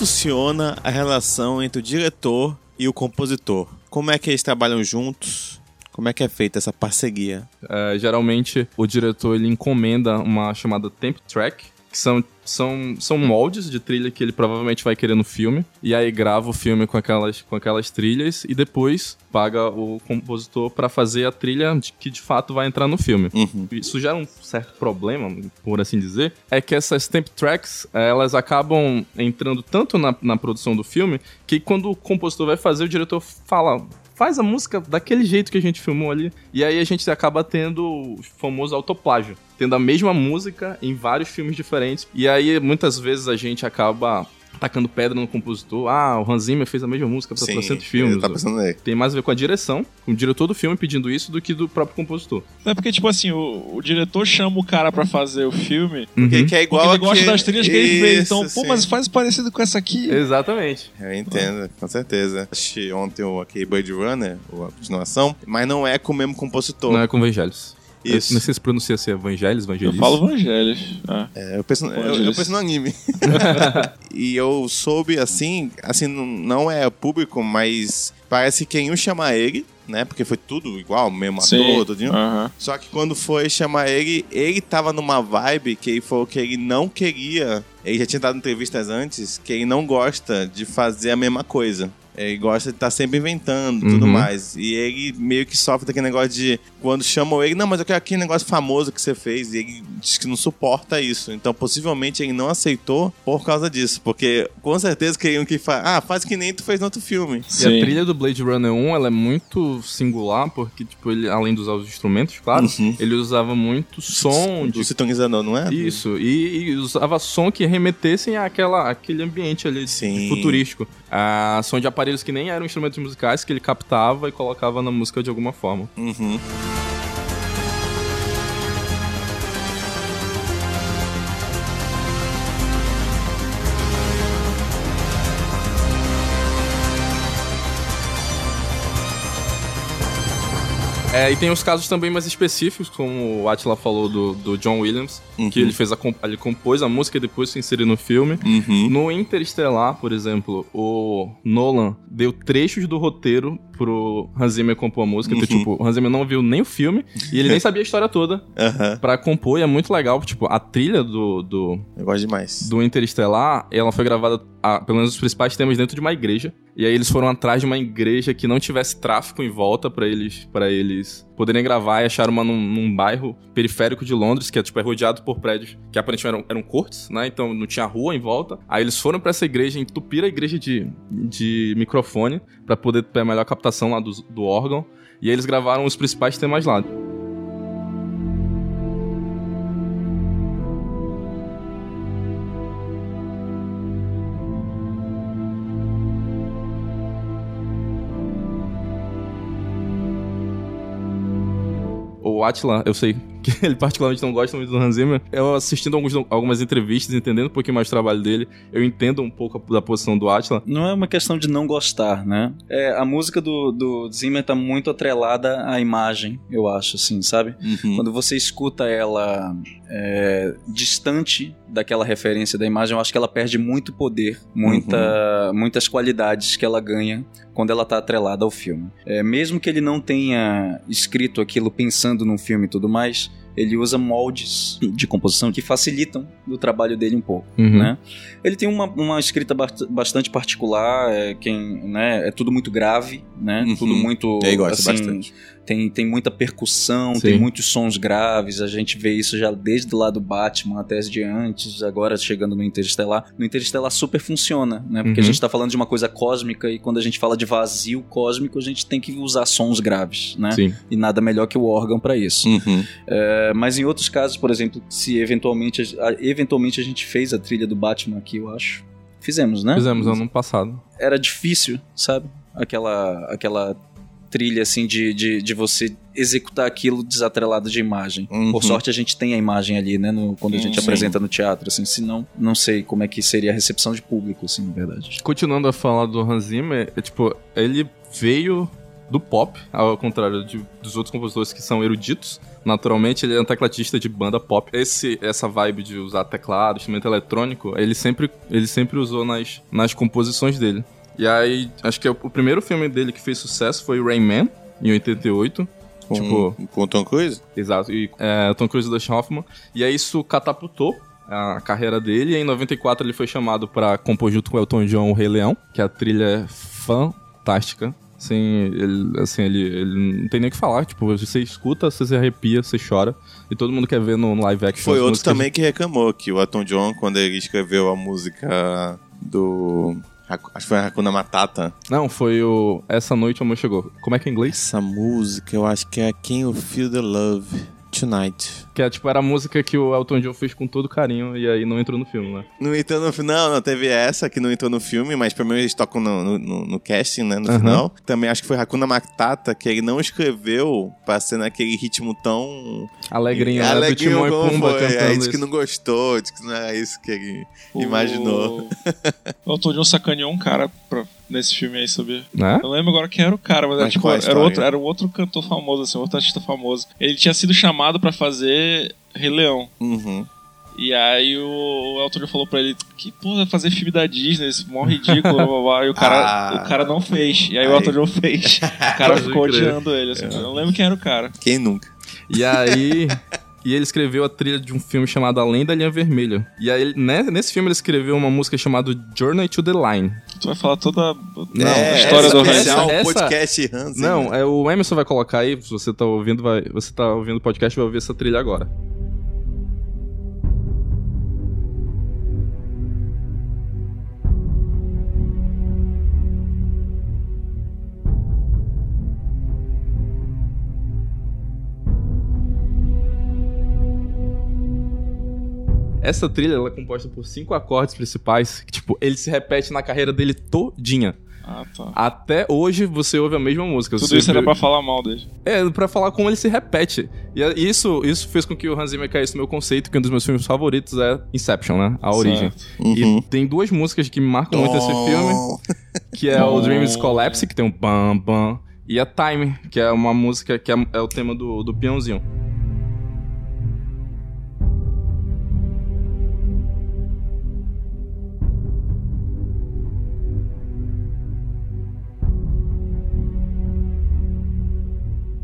Speaker 1: Funciona a relação entre o diretor e o compositor? Como é que eles trabalham juntos? Como é que é feita essa parceria?
Speaker 4: É, geralmente o diretor ele encomenda uma chamada temp track, que são, são, são moldes de trilha que ele provavelmente vai querer no filme, e aí grava o filme com aquelas, com aquelas trilhas e depois paga o compositor para fazer a trilha de- que de fato vai entrar no filme.
Speaker 1: Uhum.
Speaker 4: Isso gera um certo problema, por assim dizer, é que essas temp tracks, elas acabam entrando tanto na, na produção do filme, que quando o compositor vai fazer, o diretor fala... Faz a música daquele jeito que a gente filmou ali. E aí a gente acaba tendo o famoso autoplágio. Tendo a mesma música em vários filmes diferentes. E aí, muitas vezes, a gente acaba tacando pedra no compositor. Ah, o Hans Zimmer fez a mesma música para 300 filmes.
Speaker 1: Tá pensando nele.
Speaker 4: Tem mais a ver com a direção, com o diretor do filme pedindo isso, do que do próprio compositor.
Speaker 2: É porque, tipo assim, o, o diretor chama o cara pra fazer o filme
Speaker 1: Porque
Speaker 4: Uhum.
Speaker 1: que é igual
Speaker 2: porque ele gosta
Speaker 1: que-
Speaker 2: das trilhas que ele fez. Então,
Speaker 1: Isso,
Speaker 2: pô,
Speaker 1: sim.
Speaker 2: mas faz parecido com essa aqui.
Speaker 4: Exatamente.
Speaker 1: Eu entendo, com certeza. Assisti ontem o aquele Blade Runner, a continuação, mas não é com o mesmo compositor.
Speaker 4: Não é com Vangelis.
Speaker 1: Isso.
Speaker 4: Eu não sei se pronuncia se é Vangelis,
Speaker 2: Eu falo evangelhos. Ah.
Speaker 1: É, eu, penso, eu, eu penso no anime. [LAUGHS] e eu soube, assim, assim, não- é público, mas parece que quem chama ele, né? Porque foi tudo igual, mesmo ator, tudinho. Só que quando foi chamar ele, ele tava numa vibe que ele falou que ele não queria. Ele já tinha dado entrevistas antes que ele não gosta de fazer a mesma coisa. Ele gosta de estar sempre inventando e tudo
Speaker 4: Uhum.
Speaker 1: mais. E ele meio que sofre daquele negócio de quando chamam ele, não, mas eu quero aquele negócio famoso que você fez. E ele diz que não suporta isso. Então, possivelmente, ele não aceitou por causa disso. Porque com certeza queriam que fa ah, faz que nem tu fez no outro filme.
Speaker 4: E
Speaker 2: Sim.
Speaker 4: a trilha do Blade Runner 1, ela é muito singular, porque, tipo, ele, além de usar os instrumentos, claro,
Speaker 1: Uhum.
Speaker 4: ele usava muito som
Speaker 1: Do
Speaker 4: de...
Speaker 1: sintonizador, não é?
Speaker 4: Isso, e, e usava som que remetessem àquela, àquele ambiente ali de-
Speaker 1: Sim.
Speaker 4: futurístico. Ah, som de aparelhos que nem eram instrumentos musicais, que ele captava e colocava na música de alguma forma.
Speaker 1: Uhum.
Speaker 4: É, e tem os casos também mais específicos, como o Atila falou do, do John Williams,
Speaker 1: Uhum.
Speaker 4: que ele fez a, ele compôs a música e depois se inseriu no filme.
Speaker 1: Uhum.
Speaker 4: No Interestelar, por exemplo, o Nolan deu trechos do roteiro pro Hans Zimmer compor a música. Então,
Speaker 1: Uhum.
Speaker 4: tipo, o Hans Zimmer não viu nem o filme e ele [LAUGHS] nem sabia a história toda
Speaker 1: Aham.
Speaker 4: pra compor. E é muito legal, tipo, a trilha do, do,
Speaker 1: Eu gosto demais.
Speaker 4: do Interestelar, ela foi gravada, ah, pelo menos os principais temas, dentro de uma igreja. E aí eles foram atrás de uma igreja que não tivesse tráfico em volta pra eles para eles poderem gravar e acharam uma num, num bairro periférico de Londres, que é tipo é rodeado por prédios que aparentemente eram, eram cortes, né? Então não tinha rua em volta. Aí eles foram pra essa igreja, entupiram a igreja de, de microfone pra poder ter a melhor captação lá do, do órgão. E eles gravaram os principais temas lá. Atila, eu sei que [LAUGHS] ele particularmente não gosta muito do Hans Zimmer. Eu assistindo alguns, algumas entrevistas, entendendo um pouquinho mais o trabalho dele, eu entendo um pouco da posição do Atila.
Speaker 3: Não é uma questão de não gostar, né? É, a música do, do Zimmer tá muito atrelada à imagem, eu acho, assim, sabe?
Speaker 1: Uhum.
Speaker 3: Quando você escuta ela é, distante daquela referência da imagem, eu acho que ela perde muito poder, muita, muitas qualidades que ela ganha quando ela tá atrelada ao filme. É, mesmo que ele não tenha escrito aquilo pensando num filme e tudo mais, ele usa moldes de composição que facilitam o trabalho dele um pouco,
Speaker 4: Uhum.
Speaker 3: né? Ele tem uma, uma escrita bast- bastante particular, é, quem, né, é tudo muito grave, né?
Speaker 1: Uhum.
Speaker 3: Tudo muito
Speaker 1: Ele gosta
Speaker 3: assim,
Speaker 1: bastante.
Speaker 3: Tem, tem muita percussão,
Speaker 4: Sim.
Speaker 3: tem muitos sons graves. A gente vê isso já desde lá do Batman até de antes, agora chegando no Interestelar. No Interestelar super funciona, né? Porque
Speaker 4: Uhum.
Speaker 3: a gente tá falando de uma coisa cósmica e quando a gente fala de vazio cósmico, a gente tem que usar sons graves, né?
Speaker 4: Sim.
Speaker 3: E nada melhor que o órgão para isso.
Speaker 1: Uhum.
Speaker 3: É, mas em outros casos, por exemplo, se eventualmente a, eventualmente a gente fez a trilha do Batman aqui, eu acho. Fizemos, né?
Speaker 4: Fizemos ano passado.
Speaker 3: era difícil, sabe? Aquela, aquela trilha assim de, de, de você executar aquilo desatrelado de imagem.
Speaker 1: Uhum.
Speaker 3: Por sorte a gente tem a imagem ali, né? no- quando a gente
Speaker 1: Sim.
Speaker 3: apresenta no teatro, assim. Senão, não sei como é que seria a recepção de público, assim, na verdade.
Speaker 4: Continuando a falar do Hans Zimmer, é, tipo, ele veio do pop, ao contrário de- dos outros compositores que são eruditos. Naturalmente, ele é um tecladista de banda pop. Esse, essa vibe de usar teclado, instrumento eletrônico, ele sempre, ele sempre usou nas, nas composições dele. E aí, acho que é o, primeiro filme dele que fez sucesso foi Rain Man, em 88.
Speaker 1: Com,
Speaker 4: Tipo-
Speaker 1: com o Tom Cruise?
Speaker 4: Exato, e é, Tom Cruise e Dustin Hoffman. E aí isso catapultou a carreira dele. E em 94 ele foi chamado pra compor junto com o Elton John o Rei Leão, que a trilha é fantástica. Assim, ele, assim ele, ele não tem nem o que falar. Tipo, você escuta, você se arrepia, você chora. E todo mundo quer ver no live action.
Speaker 1: Foi outro também que reclamou que o Elton John, quando ele escreveu a música do. Acho que foi a Hakuna Matata.
Speaker 4: Não, foi o Essa Noite o Amor Chegou. Como é que é em inglês?
Speaker 1: Essa música eu acho que é Can You Feel the Love Tonight.
Speaker 4: Que é, tipo, era a música que o Elton John fez com todo carinho e aí não entrou no filme, né?
Speaker 1: Não entrou no final, não, teve essa que não entrou no filme, mas pelo menos eles tocam no, no- no- no casting, né, no
Speaker 4: Aham.
Speaker 1: final. Também acho que foi Hakuna Matata, que ele não escreveu pra ser naquele ritmo tão...
Speaker 4: Alegrinho, né? Do
Speaker 1: Alegrinho
Speaker 4: Timão e
Speaker 1: como
Speaker 4: Pumba
Speaker 1: foi.
Speaker 4: cantando
Speaker 1: Aí disse que não gostou, disse que não era isso que ele
Speaker 2: O-
Speaker 1: imaginou.
Speaker 2: O [LAUGHS] Elton John sacaneou um cara pra- nesse filme aí, sabia?
Speaker 4: Né?
Speaker 2: Eu não lembro agora quem era o cara, mas, era,
Speaker 1: Mas
Speaker 2: tipo,
Speaker 1: qual a
Speaker 2: era, outro, era um outro cantor famoso, assim, outro artista famoso. Ele tinha sido chamado pra fazer Rei Leão.
Speaker 1: Uhum.
Speaker 2: E aí o, o Elton John falou pra ele que, pô, vai fazer filme da Disney, esse mó ridículo, blá, blá, blá. E o cara,
Speaker 1: Ah.
Speaker 2: o cara não fez. E aí, o
Speaker 1: Aí.
Speaker 2: Elton John fez. [LAUGHS] O cara ficou odiando ele, assim. Eu não lembro quem era o cara.
Speaker 1: Quem nunca?
Speaker 4: E aí. [LAUGHS] E ele escreveu a trilha de um filme chamado Além da Linha Vermelha. E aí, né, nesse filme, ele escreveu uma música chamada Journey to the Line.
Speaker 2: Tu vai falar toda a
Speaker 4: Não,
Speaker 2: a história do
Speaker 4: essa-
Speaker 2: Hans
Speaker 1: especial,
Speaker 4: essa-
Speaker 1: podcast Hans.
Speaker 4: Não, é o Emerson vai colocar aí, se você tá ouvindo, vai, você tá ouvindo o podcast, vai ouvir essa trilha agora. Essa trilha ela é composta por cinco acordes principais, que, tipo, ele se repete na carreira dele todinha.
Speaker 2: Ah, tá.
Speaker 4: Até hoje você ouve a mesma música.
Speaker 2: Tudo
Speaker 4: Você
Speaker 2: isso era pra falar mal dele.
Speaker 4: É, pra falar como ele se repete. E é- isso, isso fez com que o Hans Zimmer caísse no meu conceito, que um dos meus filmes favoritos é Inception, né? A origem.
Speaker 1: Uhum.
Speaker 4: E tem duas músicas que me marcam muito esse filme, que é o Dreams Collapse, que tem um bam bam, e a Time, que é uma música que é, é o tema do, do peãozinho.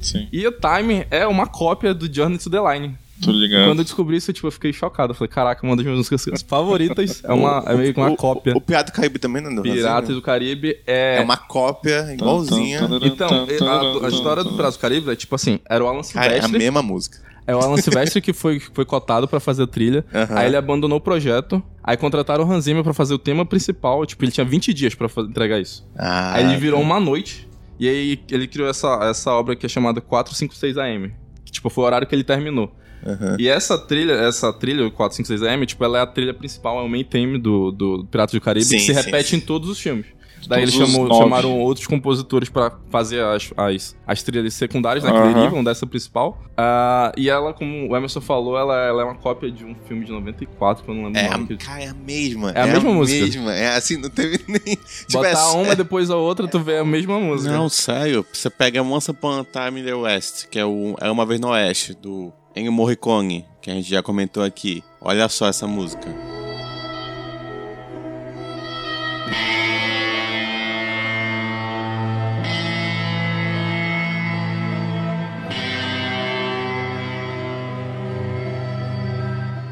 Speaker 2: Sim,
Speaker 4: E a Time é uma cópia do Journey to the Line.
Speaker 2: tô ligado.
Speaker 4: Quando eu descobri isso, tipo, eu fiquei chocado. Eu falei, caraca, uma das minhas músicas favoritas é, uma, é meio que uma
Speaker 1: O-
Speaker 4: cópia.
Speaker 1: O, o Pirata do Caribe também, não é Hans
Speaker 4: Piratas
Speaker 1: Zimmer?
Speaker 4: do Caribe é...
Speaker 1: É uma cópia igualzinha.
Speaker 4: Então, a, a história do Piratas do Caribe é tipo assim, era o Alan
Speaker 1: Cara, é a
Speaker 4: Silvestre.
Speaker 1: mesma música.
Speaker 4: É o Alan [LAUGHS] Silvestre que foi, que foi cotado pra fazer a trilha.
Speaker 1: Aham.
Speaker 4: Aí ele abandonou o projeto. Aí contrataram o Hans Zimmer pra fazer o tema principal. Tipo, ele tinha 20 dias pra fa- entregar isso.
Speaker 1: Ah,
Speaker 4: aí ele virou uma noite. E aí ele criou essa, essa obra que é chamada 456 AM. Que, tipo, foi o horário que ele terminou.
Speaker 1: Aham.
Speaker 4: E essa trilha, essa trilha, o 456 AM, tipo, ela é a trilha principal, é o main theme do, do Piratas do Caribe,
Speaker 1: Sim,
Speaker 4: que se
Speaker 1: sim,
Speaker 4: repete
Speaker 1: sim.
Speaker 4: em todos os filmes. Daí eles
Speaker 2: Todos
Speaker 4: chamou- chamaram outros compositores pra fazer as, as, as trilhas secundárias, né? Que derivam dessa principal. Ah, e ela, como o Emerson falou, ela, ela é uma cópia de um filme de 94, que eu não lembro
Speaker 1: É,
Speaker 4: o nome.
Speaker 1: a,
Speaker 4: que-
Speaker 1: cara, é a mesma.
Speaker 4: É a mesma música?
Speaker 1: mesma. É assim, não teve [LAUGHS] nem. Tipo,
Speaker 4: Botar
Speaker 1: é-
Speaker 4: uma depois a outra, tu vê a mesma música.
Speaker 1: Não, sério. Você pega Once Upon a Time in the West, que é o Era Uma Vez no Oeste, do Ennio Morricone, que a gente já comentou aqui. Olha só essa música.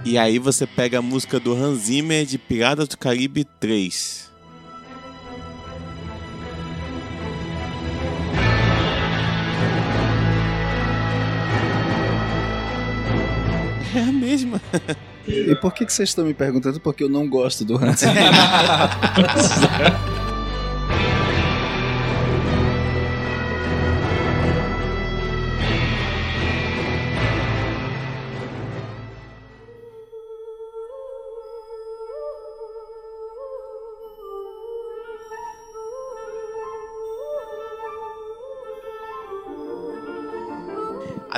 Speaker 1: E aí você pega a música do Hans Zimmer de Piratas do Caribe 3. [LAUGHS] É a mesma.
Speaker 3: E por que, que vocês estão me perguntando? Porque eu não gosto do Hans Zimmer. [LAUGHS]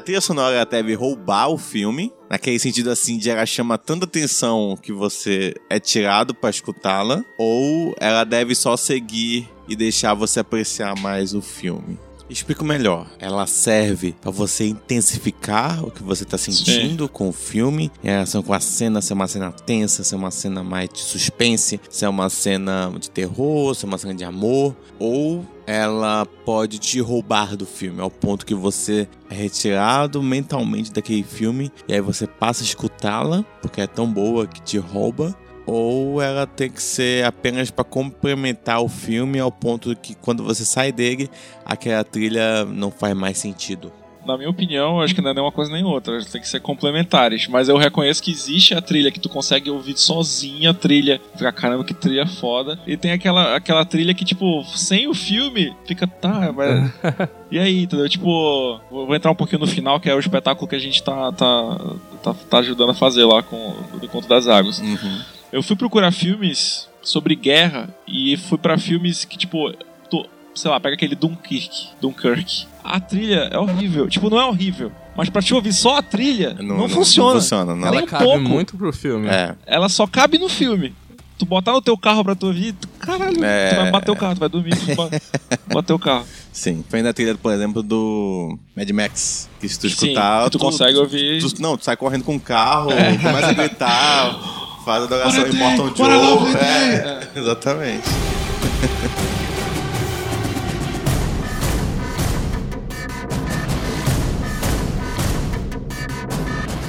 Speaker 1: A trilha sonora deve roubar o filme, naquele sentido assim de ela chama tanta atenção que você é tirado pra escutá-la, ou ela deve só seguir e deixar você apreciar mais o filme. Explico melhor. Ela serve pra você intensificar o que você tá sentindo com o filme, em relação com a cena, se é uma cena tensa, se é uma cena mais de suspense, se é uma cena de terror, se é uma cena de amor, ou ela pode te roubar do filme, ao ponto que você é retirado mentalmente daquele filme e aí você passa a escutá-la, porque é tão boa que te rouba. Ou ela tem que ser apenas para complementar o filme ao ponto que quando você sai dele, aquela trilha não faz mais sentido.
Speaker 2: Na minha opinião, acho que não é nem uma coisa nem outra. Elas têm que ser complementares. Mas eu reconheço que existe a trilha que tu consegue ouvir sozinha a trilha. Fica, caramba, que trilha foda. E tem aquela, aquela trilha que, tipo, sem o filme, fica, tá, mas. [LAUGHS] e aí, entendeu? Tipo, vou entrar um pouquinho no final, que é o espetáculo que a gente tá, tá, tá, tá ajudando a fazer lá com o do Conto das Águas. Eu fui procurar filmes sobre guerra e fui pra filmes que, tipo, tô- sei lá, pega aquele Dunkirk, Dunkirk. A trilha é horrível. Tipo, não é horrível. Mas pra te ouvir só a trilha, não, funciona.
Speaker 1: Não funciona, não.
Speaker 2: Nem
Speaker 4: Ela
Speaker 2: um
Speaker 4: cabe
Speaker 2: pouco.
Speaker 4: muito pro filme.
Speaker 1: É.
Speaker 2: Ela só cabe no filme. Tu botar no teu carro pra tu ouvir, tu, caralho,
Speaker 1: É.
Speaker 2: tu vai bater o carro, tu vai dormir, tu vai [LAUGHS] bater o carro.
Speaker 1: Sim. Foi na trilha, por exemplo, do Mad Max. Que se tu
Speaker 2: Sim,
Speaker 1: escutar.
Speaker 2: que tu consegue ouvir.
Speaker 1: tu- não, tu sai correndo com o carro, começa a gritar, [LAUGHS] faz a adoração
Speaker 2: bora lá,
Speaker 1: Joe. É, exatamente.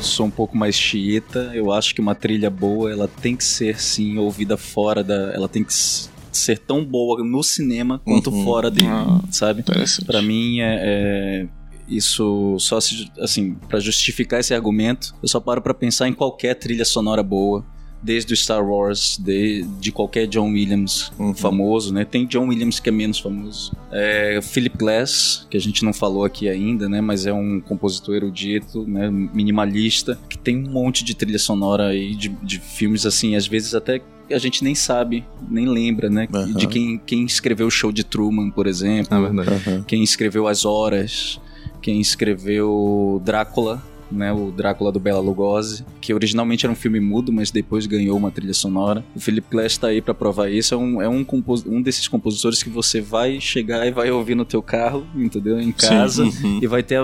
Speaker 3: Sou um pouco mais xiita. Eu acho que uma trilha boa, ela tem que ser, sim, ouvida fora da... Ela tem que ser tão boa no cinema quanto
Speaker 1: Uhum.
Speaker 3: fora dele,
Speaker 2: Ah,
Speaker 3: sabe? Pra mim é, é- isso só se assim para justificar esse argumento eu só paro pra pensar em qualquer trilha sonora boa desde o Star Wars de, de qualquer John Williams
Speaker 1: Uhum.
Speaker 3: famoso né tem John Williams que é menos famoso é, Philip Glass que a gente não falou aqui ainda né mas é um compositor erudito né minimalista que tem um monte de trilha sonora aí de, de filmes assim às vezes até a gente nem sabe, nem lembra, né?
Speaker 1: Aham.
Speaker 3: De quem, quem escreveu o show de Truman, por exemplo
Speaker 4: É verdade.
Speaker 3: quem escreveu As Horas, quem escreveu Drácula, né, o Drácula do Bela Lugosi, que originalmente era um filme mudo, mas depois ganhou uma trilha sonora. O Philip Glass tá aí pra provar isso, é um, é um, um desses compositores que você vai chegar e vai ouvir no teu carro, entendeu? Em casa,
Speaker 1: Uhum.
Speaker 3: e vai ter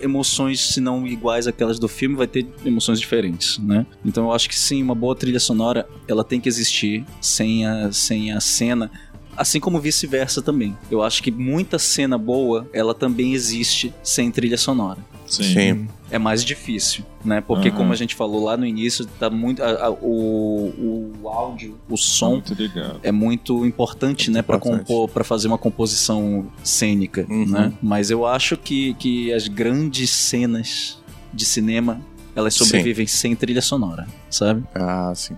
Speaker 3: emoções, se não iguais àquelas do filme, vai ter emoções diferentes, né? Então eu acho que sim, uma boa trilha sonora, ela tem que existir sem a, sem a cena, assim como vice-versa também. Eu acho que muita cena boa, ela também existe sem trilha sonora.
Speaker 2: Sim.
Speaker 1: Sim.
Speaker 3: É mais difícil, né? Porque
Speaker 2: Aham.
Speaker 3: como a gente falou lá no início, tá muito a- a- o, o áudio, o som
Speaker 2: Muito
Speaker 3: é muito importante,
Speaker 1: Muito
Speaker 3: né, para compor, para fazer uma composição cênica,
Speaker 1: Uhum.
Speaker 3: né? Mas eu acho que, que as grandes cenas de cinema elas
Speaker 1: Sim.
Speaker 3: sobrevivem sem trilha sonora, sabe?
Speaker 1: Ah, sim.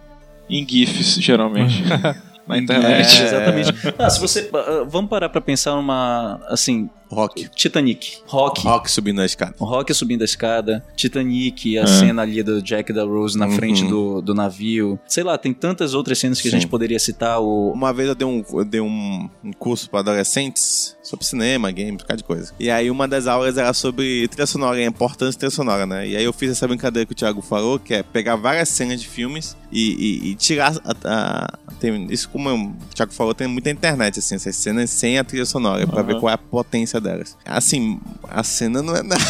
Speaker 2: Em GIFs, geralmente. [LAUGHS] Na internet.
Speaker 3: É, exatamente. Ah, se você ah, vamos parar para pensar numa assim
Speaker 1: Rock.
Speaker 3: Titanic. Rock.
Speaker 1: Rock subindo a escada.
Speaker 3: O Rock subindo a escada, Titanic, a
Speaker 2: É.
Speaker 3: cena ali do Jack e da Rose na
Speaker 1: Uhum.
Speaker 3: frente do, do navio. Sei lá, tem tantas outras cenas que a
Speaker 1: Sim.
Speaker 3: gente poderia citar. O...
Speaker 1: Uma vez eu dei um, eu dei um, um curso para adolescentes sobre cinema, games, um bocado de coisa. E aí uma das aulas era sobre trilha sonora, a importância da trilha sonora, né? E aí eu fiz essa brincadeira que o Thiago falou, que é pegar várias cenas de filmes e, e- e tirar a, a- tem- isso como o Thiago falou, tem muita internet, assim, essas cenas sem a trilha sonora, pra ver qual é a potência delas. Assim, a cena não é [LAUGHS] nada,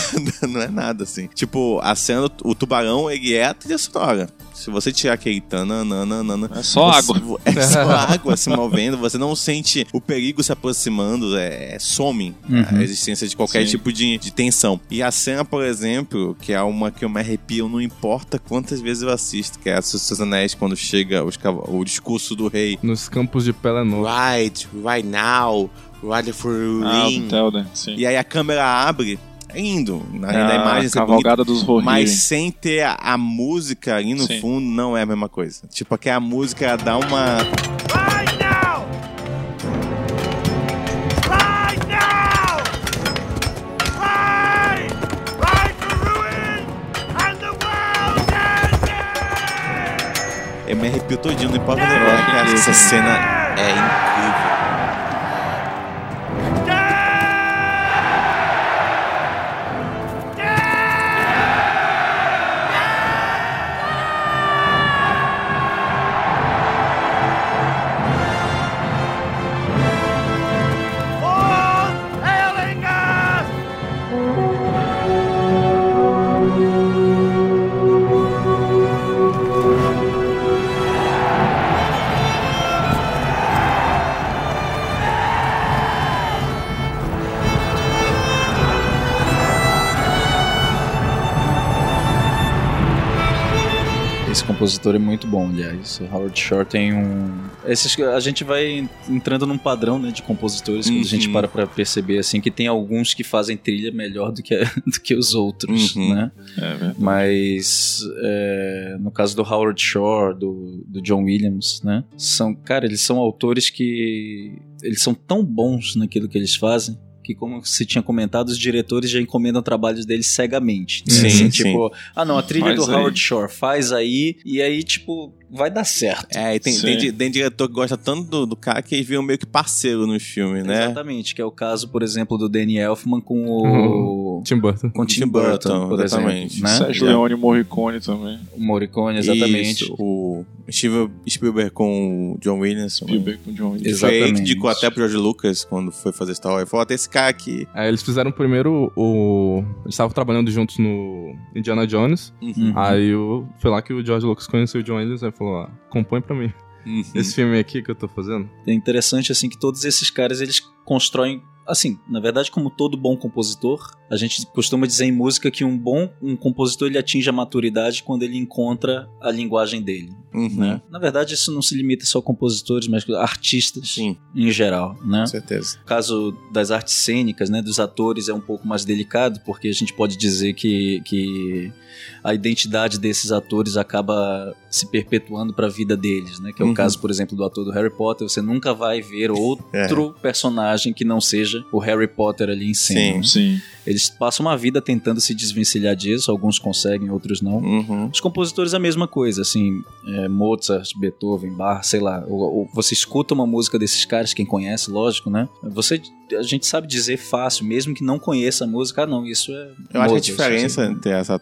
Speaker 1: não é nada, assim. Tipo, a cena, o tubarão, ele é a trilha sonora. Se você tirar aquele tananana,
Speaker 2: É só
Speaker 1: você-
Speaker 2: água.
Speaker 1: É só [LAUGHS] água se movendo, você não sente o perigo se aproximando, é, é- some
Speaker 3: Uhum.
Speaker 1: a existência de qualquer
Speaker 2: Sim.
Speaker 1: tipo de, de tensão. E a cena, por exemplo, que é uma que eu me arrepio, não importa quantas vezes eu assisto, que é a Seus Anéis, quando chega os o discurso do rei.
Speaker 4: Nos campos de Pelennor.
Speaker 5: Right, right now, right for
Speaker 2: Ah,
Speaker 5: ring.
Speaker 2: o Telden, sim.
Speaker 1: E aí a câmera abre, é lindo. Na
Speaker 2: É
Speaker 1: da
Speaker 2: a
Speaker 1: imagem é bonita,
Speaker 2: cavalgada dos Rohirrim.
Speaker 1: mas sem ter a, a música ali no
Speaker 2: Sim.
Speaker 1: fundo, não é a mesma coisa. Tipo, aqui a música dá uma.
Speaker 7: Right now! Right now! Right! Right for ruin and the world's ending!
Speaker 1: Eu me arrepio todinho, não importa o negócio, cara. Essa cena é incrível.
Speaker 3: Esse compositor é muito bom, aliás. O Howard Shore tem um. Esses, a gente vai entrando num padrão né, de compositores quando a gente
Speaker 1: Uhum.
Speaker 3: para pra perceber assim que tem alguns que fazem trilha melhor do que, [LAUGHS] do que os outros,
Speaker 1: Uhum.
Speaker 3: né?
Speaker 2: É.
Speaker 3: Mas é, no caso do Howard Shore, do, do John Williams, né? São, cara, eles são autores que eles são tão bons naquilo que eles fazem que como você tinha comentado, os diretores já encomendam trabalhos deles cegamente. né?
Speaker 1: Sim,
Speaker 3: Assim,
Speaker 1: sim.
Speaker 3: Tipo, ah não, a trilha
Speaker 2: Faz
Speaker 3: do
Speaker 2: aí.
Speaker 3: Howard Shore faz aí e aí tipo vai dar certo.
Speaker 1: É, e tem, tem, tem diretor que gosta tanto do, do cara que eles viram meio que parceiro nos filmes, né?
Speaker 3: Exatamente, que é o caso, por exemplo, do Danny Elfman com o
Speaker 4: Tim Burton.
Speaker 3: com Tim
Speaker 1: Tim
Speaker 3: Burton,
Speaker 1: Burton,
Speaker 3: por
Speaker 1: exatamente.
Speaker 3: exemplo, né?
Speaker 2: Sérgio
Speaker 1: Já.
Speaker 2: Leone Morricone também.
Speaker 3: O Morricone, exatamente.
Speaker 1: Isso, o Steven Spielberg com o John Williams.
Speaker 2: Spielberg com John Williams.
Speaker 1: Foi ele que
Speaker 3: Exatamente.
Speaker 1: indicou até pro George Lucas quando foi fazer Star Wars. Ele falou, até esse cara aqui.
Speaker 4: Aí eles fizeram primeiro o. Eles estavam trabalhando juntos no Indiana Jones.
Speaker 3: Uhum.
Speaker 4: Aí o... foi lá que o George Lucas conheceu o John Williams e falou: ah, compõe pra mim.
Speaker 1: Uhum.
Speaker 4: Esse filme aqui que eu tô fazendo.
Speaker 3: É interessante assim que todos esses caras eles constroem assim, na verdade, como todo bom compositor, a gente costuma dizer em música que um bom um compositor ele atinge a maturidade quando ele encontra a linguagem dele,
Speaker 1: Uhum.
Speaker 3: né? Na verdade, isso não se limita só a compositores, mas a artistas
Speaker 1: Sim,
Speaker 3: em geral, né?
Speaker 1: com certeza.
Speaker 3: O caso das artes cênicas, né, dos atores é um pouco mais delicado, porque a gente pode dizer que, que a identidade desses atores acaba se perpetuando para a vida deles, né? Que é o
Speaker 1: Uhum.
Speaker 3: caso, por exemplo, do ator do Harry Potter. Você nunca vai ver outro personagem que não seja o Harry Potter ali em cena.
Speaker 1: Sim.
Speaker 3: né?
Speaker 2: Sim.
Speaker 3: Eles passam uma vida tentando se desvencilhar disso, alguns conseguem, outros não.
Speaker 1: Uhum.
Speaker 3: Os compositores a mesma coisa, assim, é, Mozart, Beethoven, Bach, sei lá. Ou, ou você escuta uma música desses caras, quem conhece, lógico, né? Você, a gente sabe dizer fácil, mesmo que não conheça a música, ah, não, isso é.
Speaker 1: Eu acho que a
Speaker 3: Mozart,
Speaker 1: diferença
Speaker 3: assim.
Speaker 1: entre essa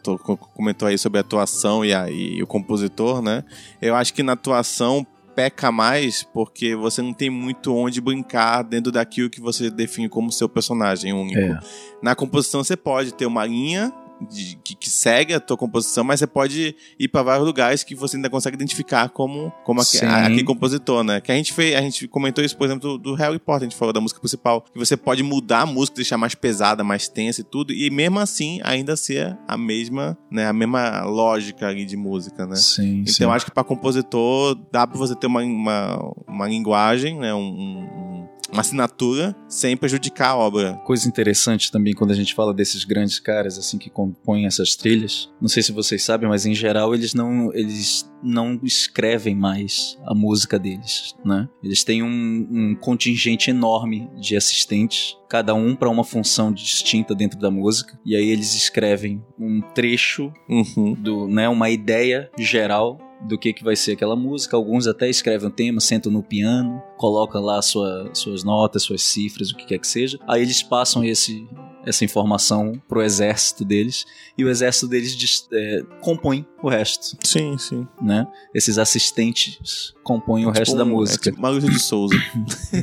Speaker 1: comentou aí sobre a atuação e, a- e o compositor, né? Eu acho que na atuação peca mais porque você não tem muito onde brincar dentro daquilo que você define como seu personagem único.
Speaker 3: É.
Speaker 1: Na composição você pode ter uma linha de- que, que segue a tua composição, mas você pode ir para vários lugares que você ainda consegue identificar como, como aquele compositor, né? Que a gente fez, a gente comentou isso, por exemplo, do, do Harry Potter, a gente falou da música principal, que você pode mudar a música, deixar mais pesada, mais tensa e tudo, e mesmo assim ainda ser a mesma, né, a mesma lógica ali de música, né?
Speaker 3: Sim,
Speaker 1: Então
Speaker 3: sim.
Speaker 1: eu acho que para compositor dá para você ter uma, uma, uma linguagem, né, um, um- uma assinatura sem prejudicar a obra.
Speaker 3: Coisa interessante também quando a gente fala desses grandes caras assim que compõem essas trilhas. Não sei se vocês sabem, mas em geral eles não eles não escrevem mais a música deles, né? Eles têm um, um contingente enorme de assistentes, cada um para uma função distinta dentro da música, e aí eles escrevem um trecho
Speaker 1: Uhum.
Speaker 3: do, né, uma ideia geral do que, que vai ser aquela música. Alguns até escrevem um tema, sentam no piano, colocam lá sua, suas notas, suas cifras, o que quer que seja. Aí eles passam esse, essa informação pro exército deles e o exército deles é, compõe o resto,
Speaker 1: Sim, sim.
Speaker 3: né? Esses assistentes compõem o resto da
Speaker 1: Tipo,
Speaker 3: música.
Speaker 1: É tipo Maurício de Souza. [LAUGHS]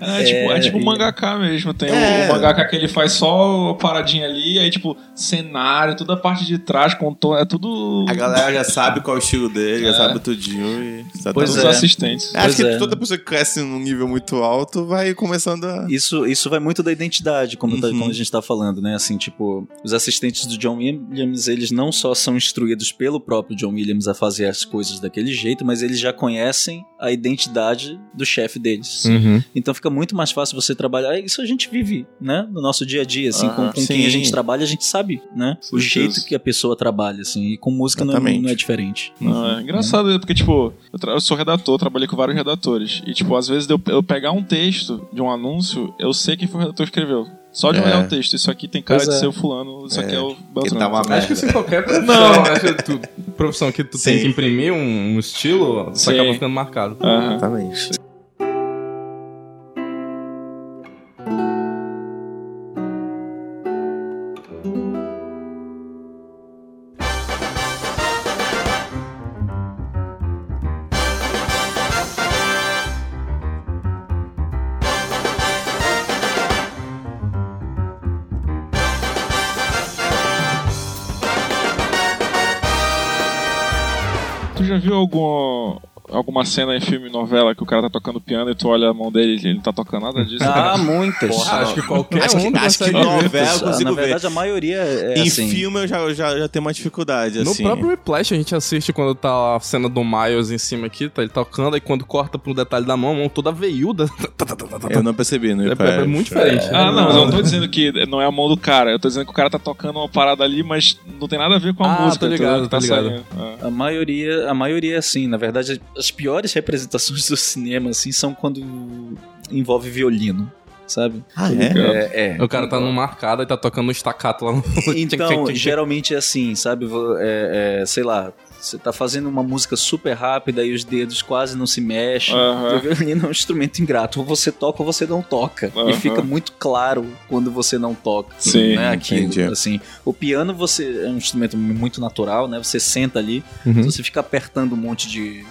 Speaker 2: É, tipo, é tipo um mangaká mesmo. Tem
Speaker 1: É.
Speaker 2: o mangaká que ele faz só a paradinha ali, aí, tipo, cenário, toda a parte de trás, contou, é tudo.
Speaker 1: A galera já sabe qual é o estilo dele, já
Speaker 2: É.
Speaker 1: sabe tudinho e... já
Speaker 3: Pois
Speaker 2: todos
Speaker 1: tá-
Speaker 2: os
Speaker 3: é.
Speaker 2: assistentes.
Speaker 1: Acho
Speaker 3: Pois
Speaker 1: que
Speaker 3: é.
Speaker 1: toda pessoa que cresce num nível muito alto vai começando a...
Speaker 3: Isso, isso vai muito da identidade, como, tá-
Speaker 1: Uhum.
Speaker 3: como a gente tá falando, né? Assim, tipo, os assistentes do John Williams, eles não só são instruídos pelo próprio John Williams a fazer as coisas daquele jeito, mas eles já conhecem a identidade do chefe deles.
Speaker 4: Uhum.
Speaker 3: Então fica muito mais fácil você trabalhar. Isso a gente vive, né? No nosso dia a dia, assim, com,
Speaker 2: Aham,
Speaker 3: com quem a
Speaker 1: sim.
Speaker 3: gente trabalha, a gente sabe, né? O
Speaker 2: Certeza.
Speaker 3: jeito que a pessoa trabalha, assim. E com música não é, não é diferente.
Speaker 2: Não, é engraçado, porque, tipo, eu, eu sou redator, trabalhei com vários redatores. E, tipo, às vezes eu, eu pegar um texto de um anúncio, eu sei quem foi o redator que escreveu. Só de
Speaker 1: É.
Speaker 2: olhar o texto. Isso aqui tem cara
Speaker 3: Pois
Speaker 2: de
Speaker 3: é.
Speaker 2: ser o fulano, isso aqui
Speaker 1: É.
Speaker 2: é o Beltrano.
Speaker 1: tá uma
Speaker 4: Acho
Speaker 1: merda.
Speaker 4: que se qualquer [LAUGHS] profissão,
Speaker 2: Não.
Speaker 4: acho que tu- profissão que tu tem
Speaker 1: Sim.
Speaker 4: que imprimir um, um estilo, você
Speaker 2: Sim.
Speaker 4: acaba ficando marcado.
Speaker 1: Exatamente.
Speaker 2: Algum, alguma cena em filme, novela, que o cara tá tocando piano e tu olha a mão dele e ele não tá tocando nada disso?
Speaker 3: Ah, muitas.
Speaker 4: Ah, acho que qualquer
Speaker 1: Acho que-
Speaker 4: um
Speaker 1: acho que novela-
Speaker 4: ver.
Speaker 1: eu consigo
Speaker 3: Na
Speaker 1: ver.
Speaker 3: verdade, a maioria é
Speaker 1: em
Speaker 3: assim.
Speaker 1: filme eu já, já, já tenho uma dificuldade,
Speaker 4: No
Speaker 1: assim.
Speaker 4: próprio Whiplash a gente assiste quando tá a cena do Miles em cima aqui, tá ele tocando, aí quando corta pro detalhe da mão, a mão toda veiuda. [LAUGHS]
Speaker 1: Eu não percebi no
Speaker 4: É,
Speaker 1: Whiplash.
Speaker 4: é muito diferente.
Speaker 2: Ah, não, mas eu não tô dizendo que não é a mão do cara. Eu tô dizendo que o cara tá tocando uma parada ali, mas não tem nada a ver com a
Speaker 4: Ah,
Speaker 2: música.
Speaker 4: tô ligado, tô
Speaker 2: tá
Speaker 4: ligado.
Speaker 2: saindo. Ah.
Speaker 3: A maioria, a maioria é assim. Na verdade, as piores representações do cinema assim são quando envolve violino, sabe?
Speaker 1: Ah, é?
Speaker 3: É, é.
Speaker 4: O cara tá num marcado e tá tocando um estacato lá no. [LAUGHS]
Speaker 3: Então, geralmente é assim, sabe? É- é, sei lá, você tá fazendo uma música super rápida e os dedos quase não se mexem. O violino é um instrumento ingrato. Ou você toca ou você não toca. E fica muito claro quando você não toca.
Speaker 2: Sim,
Speaker 3: né? Aquilo,
Speaker 1: entendi.
Speaker 3: assim. O piano você é um instrumento muito natural, né? Você senta ali,
Speaker 4: Uhum.
Speaker 3: se você fica apertando um monte de,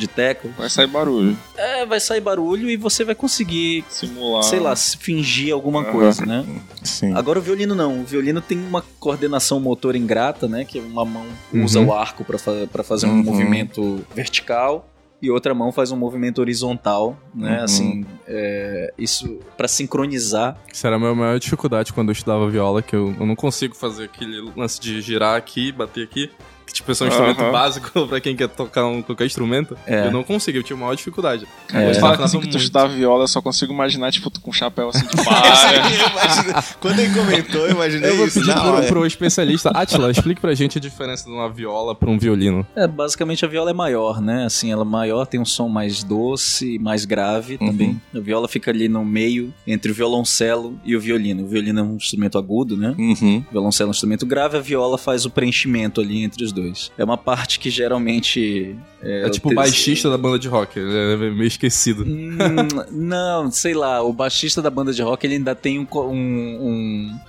Speaker 3: de, tecla,
Speaker 2: Vai sair barulho.
Speaker 3: é, vai sair barulho e você vai conseguir,
Speaker 2: Simular.
Speaker 3: sei lá, fingir alguma
Speaker 2: Aham.
Speaker 3: coisa, né?
Speaker 1: Sim.
Speaker 3: Agora o violino não. O violino tem uma coordenação motor ingrata, né? Que uma mão usa
Speaker 4: Uhum.
Speaker 3: o arco para fa pra fazer um
Speaker 1: Uhum.
Speaker 3: movimento vertical e outra mão faz um movimento horizontal, né?
Speaker 1: Uhum.
Speaker 3: Assim, é, isso para sincronizar.
Speaker 4: Isso era a minha maior dificuldade quando eu estudava viola, que eu, eu não consigo fazer aquele lance de girar aqui, bater aqui. Que tipo, é um instrumento
Speaker 2: Aham.
Speaker 4: básico [LAUGHS] pra quem quer tocar um, qualquer instrumento.
Speaker 3: É.
Speaker 4: Eu não consigo, eu tinha maior dificuldade.
Speaker 3: É.
Speaker 2: Você
Speaker 4: Eu
Speaker 2: fala
Speaker 4: tava
Speaker 2: assim que tu estudava viola, eu só consigo imaginar, tipo, tu com um chapéu assim de [LAUGHS] palha.
Speaker 1: Quando ele comentou, eu imaginei
Speaker 4: Eu vou
Speaker 1: isso.
Speaker 4: pedir
Speaker 1: na
Speaker 4: pro,
Speaker 1: hora.
Speaker 4: pro especialista. Atila, explique pra gente a diferença de uma viola pra um violino.
Speaker 3: É, basicamente a viola é maior, né? Assim, ela é maior, tem um som mais doce, mais grave
Speaker 1: Uhum.
Speaker 3: também. A viola fica ali no meio entre o violoncelo e o violino. O violino é um instrumento agudo, né?
Speaker 1: Uhum.
Speaker 3: O violoncelo é um instrumento grave, a viola faz o preenchimento ali entre os dois. É uma parte que geralmente.
Speaker 4: É, tipo o baixista da banda de rock, ele é meio esquecido.
Speaker 3: Hum, não, sei lá, o baixista da banda de rock ele ainda tem um, um- um-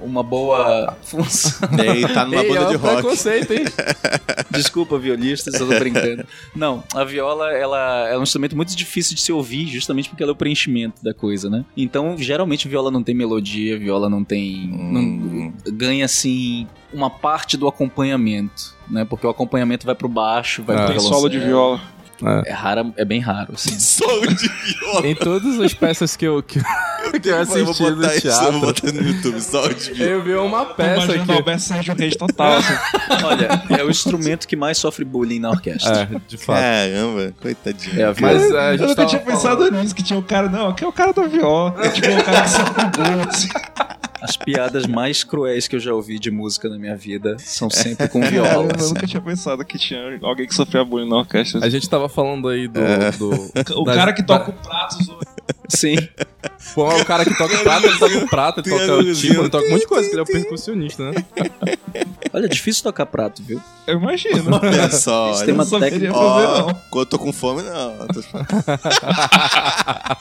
Speaker 3: uma boa função. [LAUGHS]
Speaker 1: Ele tá numa
Speaker 4: Ei,
Speaker 1: banda
Speaker 4: é
Speaker 1: de
Speaker 4: um
Speaker 1: rock.
Speaker 4: preconceito, hein? [LAUGHS]
Speaker 3: Desculpa, violistas, eu tô brincando. Não, a viola ela é um instrumento muito difícil de se ouvir, justamente porque ela é o preenchimento da coisa, né? Então, geralmente, viola não tem melodia, viola não tem.
Speaker 1: Hum.
Speaker 3: não- ganha assim uma parte do acompanhamento, né? Porque o acompanhamento vai pro baixo, vai
Speaker 4: Ah.
Speaker 3: pro
Speaker 2: Tem solo de viola.
Speaker 3: É raro, é bem raro, assim. [LAUGHS]
Speaker 1: Solo de viola.
Speaker 4: Em todas as peças que eu, que, que eu
Speaker 1: Eu vou
Speaker 4: assisti no
Speaker 1: botar isso, eu vou
Speaker 4: teatro.
Speaker 1: botar no YouTube, só o vídeo.
Speaker 4: Eu vi uma peça
Speaker 2: o
Speaker 4: aqui.
Speaker 2: Alberto Sérgio Reis total. assim. [LAUGHS]
Speaker 3: Olha, é o instrumento que mais sofre bullying na orquestra.
Speaker 4: É, de fato.
Speaker 1: Caramba, coitadinho.
Speaker 3: É
Speaker 4: Mas
Speaker 3: viola.
Speaker 4: é, a
Speaker 2: Eu
Speaker 4: gente
Speaker 2: nunca
Speaker 4: tava
Speaker 2: tinha pensado nisso, que tinha o cara, não, aqui é o cara da viola. É tipo o cara que sofre bullying. Assim.
Speaker 3: As piadas mais cruéis que eu já ouvi de música na minha vida são sempre com
Speaker 2: Eu
Speaker 3: violas.
Speaker 2: nunca tinha pensado que tinha alguém que sofria bullying na orquestra.
Speaker 4: A gente tava falando aí do. do
Speaker 2: O
Speaker 4: das-
Speaker 2: cara que toca o prato.
Speaker 3: Sim.
Speaker 4: Pô, é o cara que toca prata, ele toca o prata, ele toca o timbre, ele toca um monte de coisa, que ele é o percussionista, né?
Speaker 3: Olha, é difícil tocar prato, viu?
Speaker 2: Eu imagino.
Speaker 1: Olha só,
Speaker 3: Isso tem uma técnica.
Speaker 1: quando eu tô com fome, não. Eu tô-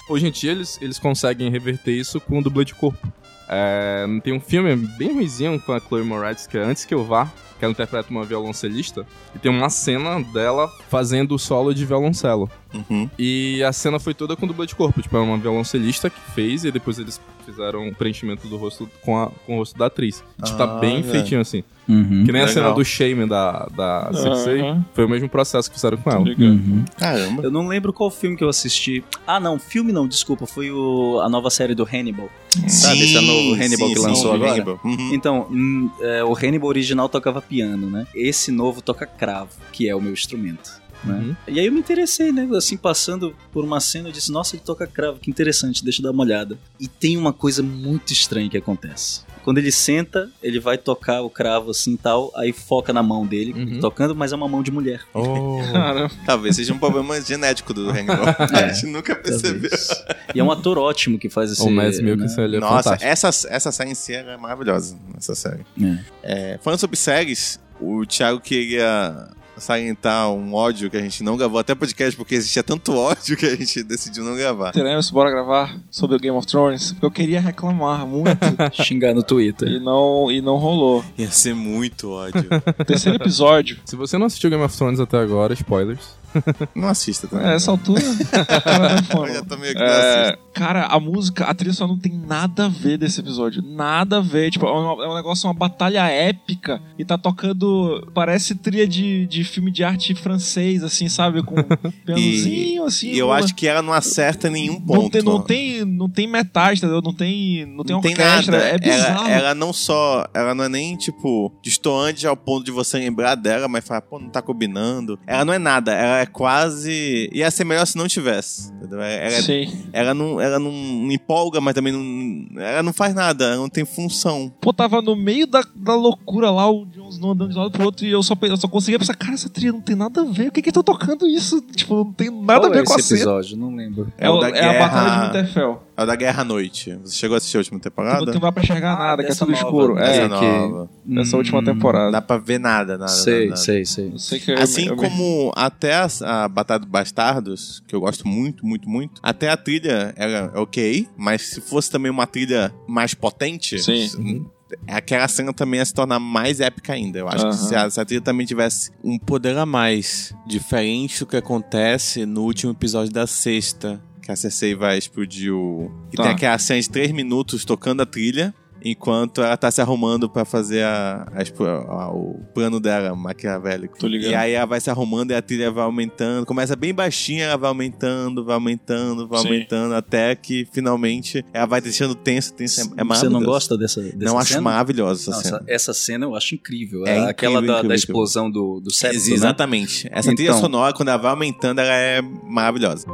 Speaker 4: Hoje em dia eles, eles conseguem reverter isso com dublê de corpo. É, tem um filme bem ruizinho com a Chloe Moretz, que é Antes Que Eu Vá, que ela interpreta uma violoncelista, e tem uma cena dela fazendo o solo de violoncelo.
Speaker 1: Uhum.
Speaker 4: E a cena foi toda com dublê de corpo, tipo, é uma violoncelista que fez, e depois eles fizeram o preenchimento do rosto com, a- com o rosto da atriz. E, tipo, tá
Speaker 1: Ah,
Speaker 4: bem
Speaker 1: velho.
Speaker 4: feitinho assim.
Speaker 3: Uhum.
Speaker 4: Que nem a
Speaker 1: Legal.
Speaker 4: cena do Shame da, da Cersei, foi o mesmo processo que fizeram com ela.
Speaker 3: Uhum.
Speaker 1: Caramba.
Speaker 3: Eu não lembro qual filme que eu assisti. Ah, não, filme não, desculpa. Foi o, a nova série do Hannibal. Sabe, esse novo Hannibal que lançou agora?
Speaker 1: Uhum.
Speaker 3: Então, hum, é, o Hannibal original tocava piano, né? Esse novo toca cravo, que é o meu instrumento. Né?
Speaker 4: Uhum.
Speaker 3: E aí eu me interessei, né? Assim, passando por uma cena, eu disse, nossa, ele toca cravo, que interessante, deixa eu dar uma olhada. E tem uma coisa muito estranha que acontece. Quando ele senta, ele vai tocar o cravo assim e tal, aí foca na mão dele,
Speaker 4: Uhum.
Speaker 3: tocando, mas é uma mão de mulher.
Speaker 4: Oh. [LAUGHS]
Speaker 1: Talvez seja um problema genético do Hannibal. [LAUGHS]
Speaker 3: É,
Speaker 1: a gente nunca percebeu.
Speaker 3: Talvez. E é um ator ótimo que faz esse.
Speaker 4: o Mads Mikkelsen,
Speaker 3: né?
Speaker 4: ele é
Speaker 1: Nossa,
Speaker 4: fantástico.
Speaker 1: essa, essa série em si é maravilhosa. Essa série.
Speaker 3: É.
Speaker 1: É, falando sobre séries, o Thiago queria salientar um ódio que a gente não gravou até podcast, porque existia tanto ódio que a gente decidiu não gravar.
Speaker 2: teremos, bora gravar sobre o Game of Thrones. Porque eu queria reclamar muito [LAUGHS]
Speaker 3: Xingar no Twitter.
Speaker 2: e não, e não rolou.
Speaker 1: Ia ser muito ódio.
Speaker 2: Terceiro episódio.
Speaker 4: Se você não assistiu Game of Thrones até agora, spoilers. [LAUGHS]
Speaker 1: não assista também.
Speaker 2: É, essa altura. [LAUGHS]
Speaker 1: Eu já tô meio que não
Speaker 2: É,
Speaker 1: assisto.
Speaker 2: cara, a música, a trilha só não tem nada a ver desse episódio. Nada a ver. Tipo, é um, é um negócio, uma batalha épica. E tá tocando. Parece trilha de, de filme de arte francês, assim, sabe? Com [LAUGHS] pianozinho, assim.
Speaker 1: E eu
Speaker 2: uma-
Speaker 1: acho que ela não acerta em nenhum ponto.
Speaker 2: Não tem, não, tem, não tem metais, entendeu? Não tem, não tem
Speaker 1: Não tem
Speaker 2: orquestra.
Speaker 1: nada.
Speaker 2: É bizarro.
Speaker 1: ela, ela não só. Ela não é nem, tipo, distoante ao ponto de você lembrar dela, mas falar, pô, não tá combinando. Ela não é nada. Ela é quase. Ia ser melhor se não tivesse. Entendeu? Ela, é-
Speaker 2: Sim.
Speaker 1: ela não, ela não empolga, mas também não. Ela não faz nada, ela não tem função.
Speaker 2: Pô, tava no meio da, da loucura lá, o Jones não andando de um lado pro outro, e eu só, eu só conseguia pensar, cara, essa trilha não tem nada a ver. Por que que estão tocando isso? Tipo, não tem nada
Speaker 3: Qual
Speaker 2: a ver
Speaker 3: é
Speaker 2: com a
Speaker 3: esse
Speaker 2: cena.
Speaker 3: episódio? Não lembro.
Speaker 2: É, o-
Speaker 1: da
Speaker 2: é a Batalha de Winterfell.
Speaker 1: É o da Guerra à Noite. Você chegou a assistir a última temporada?
Speaker 2: não vai pra enxergar
Speaker 3: Ah,
Speaker 2: nada, que é tudo
Speaker 3: nova.
Speaker 2: escuro.
Speaker 1: Essa
Speaker 2: É,
Speaker 3: que-
Speaker 1: nova.
Speaker 2: dessa
Speaker 3: Hum,
Speaker 2: última
Speaker 1: Não
Speaker 2: temporada.
Speaker 1: dá pra ver nada, nada.
Speaker 3: Sei,
Speaker 1: nada.
Speaker 3: sei, sei.
Speaker 2: Sei que eu-
Speaker 1: Assim
Speaker 2: eu- eu-
Speaker 1: como até a, a Batalha dos Bastardos, que eu gosto muito, muito, muito, até a trilha era ok, mas se fosse também uma trilha mais potente,
Speaker 2: Sim.
Speaker 1: aquela cena também ia se tornar mais épica ainda. Eu acho
Speaker 2: Aham.
Speaker 1: que se a, se a trilha também tivesse
Speaker 5: Um poder a mais, diferente do que acontece no último episódio da sexta.
Speaker 1: Que a Cersei vai explodir o. E
Speaker 2: Tá.
Speaker 1: tem aquela cena de três minutos tocando a trilha. Enquanto ela tá se arrumando pra fazer a, a a- o plano dela, maquiavélico.
Speaker 2: Tô ligado.
Speaker 1: E aí ela vai se arrumando e a trilha vai aumentando. Começa bem baixinha, ela vai aumentando, vai aumentando, vai
Speaker 2: Sim.
Speaker 1: aumentando, até que finalmente ela vai deixando tenso, tenso. É, é
Speaker 3: Você não gosta dessa, dessa
Speaker 1: Não acho
Speaker 3: cena?
Speaker 1: maravilhosa essa
Speaker 3: Não,
Speaker 1: cena.
Speaker 3: essa, essa cena eu acho incrível.
Speaker 1: É
Speaker 3: É Aquela
Speaker 1: incrível,
Speaker 3: da,
Speaker 1: incrível,
Speaker 3: da explosão do, do septo,
Speaker 1: Ex-
Speaker 3: né?
Speaker 1: Exatamente. Essa trilha
Speaker 3: Então-
Speaker 1: sonora, quando ela vai aumentando, ela é maravilhosa.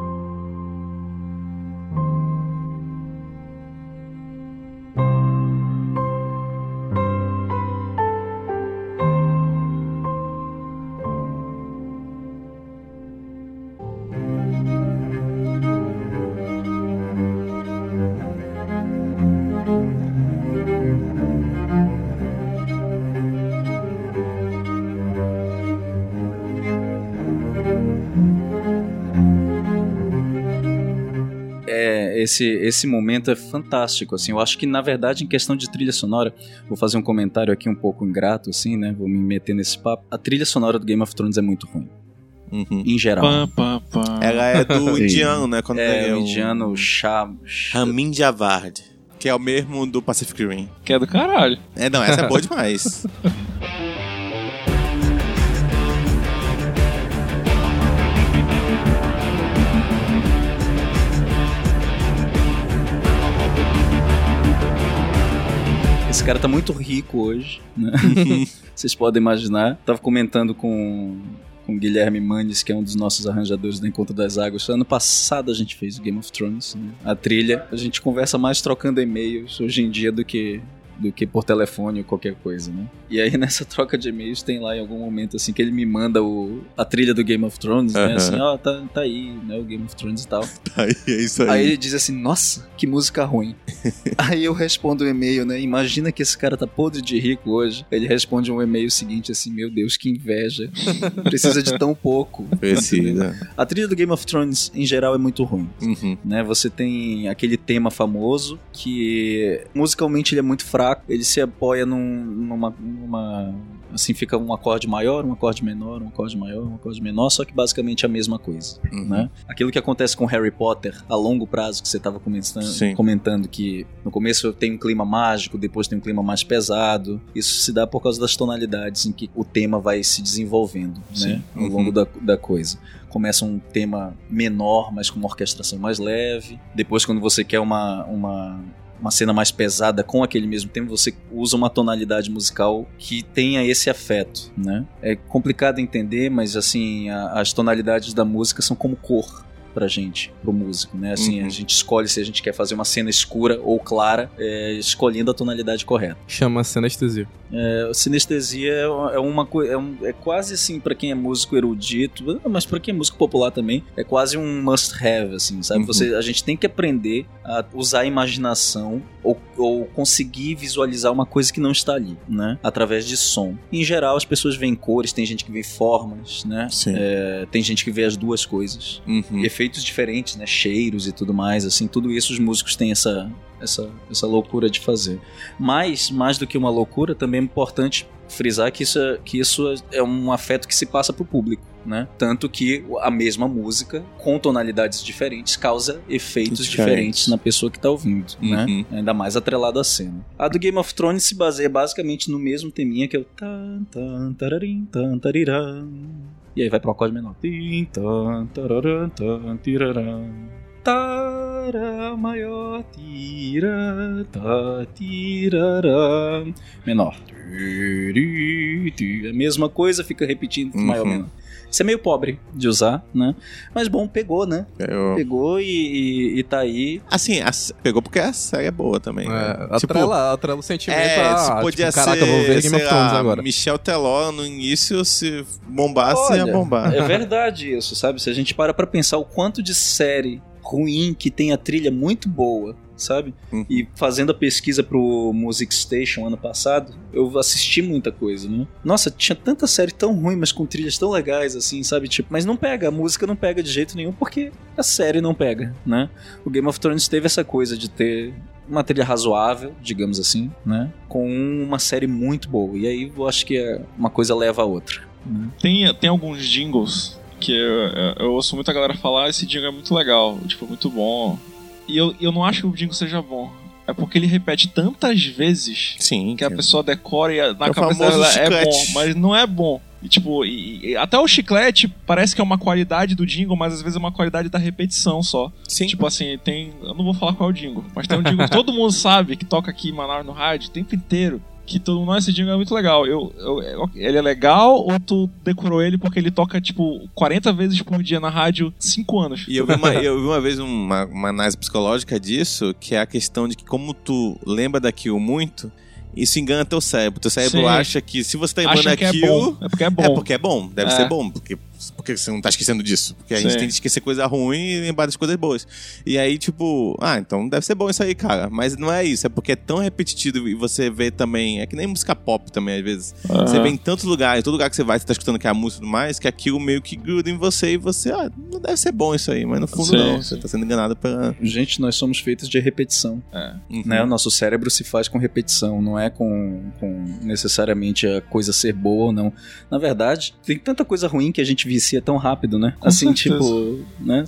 Speaker 3: Esse, esse momento é fantástico, assim, eu acho que na verdade em questão de trilha sonora, vou fazer um comentário aqui um pouco ingrato, assim, né, vou me meter nesse papo, a trilha sonora do Game of Thrones é muito ruim,
Speaker 1: Uhum.
Speaker 3: em geral.
Speaker 1: Ela é do [LAUGHS]
Speaker 3: Sim.
Speaker 1: indiano, né? Quando
Speaker 3: É,
Speaker 1: ele
Speaker 3: o indiano Shah...
Speaker 5: Ramin Javard.
Speaker 1: Que é o mesmo do Pacific Rim.
Speaker 2: Que é do caralho.
Speaker 1: É, não, essa é boa demais. [LAUGHS]
Speaker 3: Esse cara tá muito rico hoje, né? [LAUGHS] Vocês podem imaginar. Tava comentando com com Guilherme Manes, que é um dos nossos arranjadores do Encontro das Águas. Ano passado a gente fez o Game of Thrones, né? a trilha. A gente conversa mais trocando e-mails hoje em dia do que do que por telefone ou qualquer coisa, né? E aí [LAUGHS] nessa troca de e-mails tem lá em algum momento assim que ele me manda o, a trilha do Game of Thrones, né? Assim, ó, tá, tá aí, né? O Game of Thrones e tal. [LAUGHS]
Speaker 1: Aí, é isso aí.
Speaker 3: Aí ele diz assim, nossa, que música ruim. [LAUGHS] aí eu respondo o e-mail, né? Imagina que esse cara tá podre de rico hoje. Ele responde um e-mail seguinte assim, meu Deus, que inveja. Precisa de tão pouco.
Speaker 1: Precisa.
Speaker 3: A trilha do Game of Thrones, em geral, é muito ruim
Speaker 1: Uhum.
Speaker 3: né? Você tem aquele tema famoso que musicalmente ele é muito fraco, ele se apoia num- numa, numa assim fica um acorde maior, um acorde menor, um acorde maior, um acorde menor, só que basicamente é a mesma coisa,
Speaker 1: Uhum.
Speaker 3: né? Aquilo que acontece com Harry Potter a longo prazo que você estava comentando,
Speaker 1: Sim.
Speaker 3: comentando que no começo tem um clima mágico, depois tem um clima mais pesado. Isso se dá por causa das tonalidades em que o tema vai se desenvolvendo, né? Ao
Speaker 1: Uhum.
Speaker 3: longo da, da coisa começa um tema menor, mas com uma orquestração mais leve. Depois, quando você quer uma, uma, uma cena mais pesada com aquele mesmo tema, você usa uma tonalidade musical que tenha esse afeto, né? É complicado entender, mas assim, a- as tonalidades da música são como cor pra gente, pro músico, né? Assim,
Speaker 1: Uhum.
Speaker 3: a gente escolhe se a gente quer fazer uma cena escura ou clara, é, escolhendo a tonalidade correta.
Speaker 4: Chama-se anestesia.
Speaker 3: É, sinestesia é uma- é coisa. É, um- é quase assim, pra quem é músico erudito, mas pra quem é músico popular também, é quase um must have, assim, sabe?
Speaker 1: Uhum.
Speaker 3: Você, a gente tem que aprender a usar a imaginação ou, ou conseguir visualizar uma coisa que não está ali, né? Através de som. Em geral, as pessoas veem cores, tem gente que vê formas, né?
Speaker 1: Sim.
Speaker 3: É, tem gente que vê as duas coisas
Speaker 1: Uhum.
Speaker 3: efeitos diferentes, né? Cheiros e tudo mais, assim, tudo isso os músicos têm essa, essa, essa loucura de fazer. Mas, mais do que uma loucura, também é importante frisar que isso é, que isso é um afeto que se passa pro público, né? Tanto que a mesma música, com tonalidades diferentes, causa efeitos
Speaker 1: Diferentes.
Speaker 3: diferentes na pessoa que tá ouvindo, né?
Speaker 1: Uhum.
Speaker 3: Ainda mais atrelado à cena. A do Game of Thrones se baseia basicamente no mesmo teminha que é o tan tan tararim tan tariram. E aí vai pro acorde menor. Tan. Tara maior, tira, ta, tiraram. Menor. A mesma coisa, fica repetindo
Speaker 1: Uhum.
Speaker 3: maior, menor. Isso é meio pobre de usar, né? Mas bom, pegou, né?
Speaker 1: Eu-
Speaker 3: Pegou e, e, e tá aí.
Speaker 1: Assim, a pegou porque a série é boa também. né?
Speaker 4: É,
Speaker 1: Tipo,
Speaker 4: atrela, atrela o sentimento.
Speaker 1: É,
Speaker 4: ah,
Speaker 1: se podia
Speaker 4: tipo, caraca,
Speaker 1: ser,
Speaker 4: eu vou ver Game of Thrones agora.
Speaker 1: Michel Teló no início, se bombasse,
Speaker 3: Olha,
Speaker 1: ia bombar.
Speaker 3: É verdade isso, sabe? Se a gente para pra pensar o quanto de série ruim que tem a trilha muito boa, sabe?
Speaker 1: Uhum.
Speaker 3: E fazendo a pesquisa pro Music Station ano passado, eu assisti muita coisa, né? Nossa, tinha tanta série tão ruim, mas com trilhas tão legais, assim, sabe? Tipo, mas não pega, a música não pega de jeito nenhum porque a série não pega, né? O Game of Thrones teve essa coisa de ter uma trilha razoável, digamos assim, né? Com uma série muito boa. E aí eu acho que é- uma coisa leva a outra. né?
Speaker 2: Tem, tem alguns jingles que eu, eu- eu ouço muita galera falar, esse jingle é muito legal, tipo, muito bom. E eu, eu não acho que o jingle seja bom. É porque ele repete tantas vezes
Speaker 1: Sim.
Speaker 2: que a pessoa decora e na
Speaker 1: É
Speaker 2: cabeça dela é bom, mas não é bom. E, tipo, e- e até o chiclete parece que é uma qualidade do jingle, mas às vezes é uma qualidade da repetição só.
Speaker 1: Sim.
Speaker 2: Tipo assim, tem. Eu não vou falar qual é o jingle, mas tem um jingle que todo mundo sabe que toca aqui em Manaus no rádio o tempo inteiro. Que todo mundo, "Nossa, esse jingle é muito legal. Eu, eu- eu- ele é legal ou tu decorou ele porque ele toca, tipo, 40 vezes por dia na rádio 5 anos?
Speaker 1: E eu vi uma, [LAUGHS] eu vi uma vez uma, uma análise psicológica disso, que é a questão de que como tu lembra daquilo muito, isso engana teu cérebro. Teu cérebro
Speaker 2: Sim.
Speaker 1: acha que se você tá lembrando
Speaker 2: Acha que é bom. É porque é bom.
Speaker 1: É porque é bom, deve
Speaker 2: É.
Speaker 1: ser bom, porque, porque você não tá esquecendo disso. Porque a gente
Speaker 2: Sim.
Speaker 1: tem que esquecer coisa ruim e lembrar das coisas boas. E aí, tipo, ah, então deve ser bom isso aí, cara. Mas não é isso, é porque é tão repetitivo e você vê também. É que nem música pop também, às vezes. Você vê em tantos lugares, todo lugar que você vai, você tá escutando que é a música e tudo mais, que aquilo meio que gruda em você e você, ah, não deve ser bom isso aí, mas no fundo
Speaker 2: Sim,
Speaker 1: não. Você tá sendo enganado pela.
Speaker 3: Gente, nós somos feitos de repetição.
Speaker 1: Uhum.
Speaker 3: né? O nosso cérebro se faz com repetição, não é com, com necessariamente a coisa ser boa ou não. Na verdade, tem tanta coisa ruim que a gente vicia tão rápido, né?
Speaker 2: Com
Speaker 3: assim,
Speaker 2: certeza.
Speaker 3: tipo, né?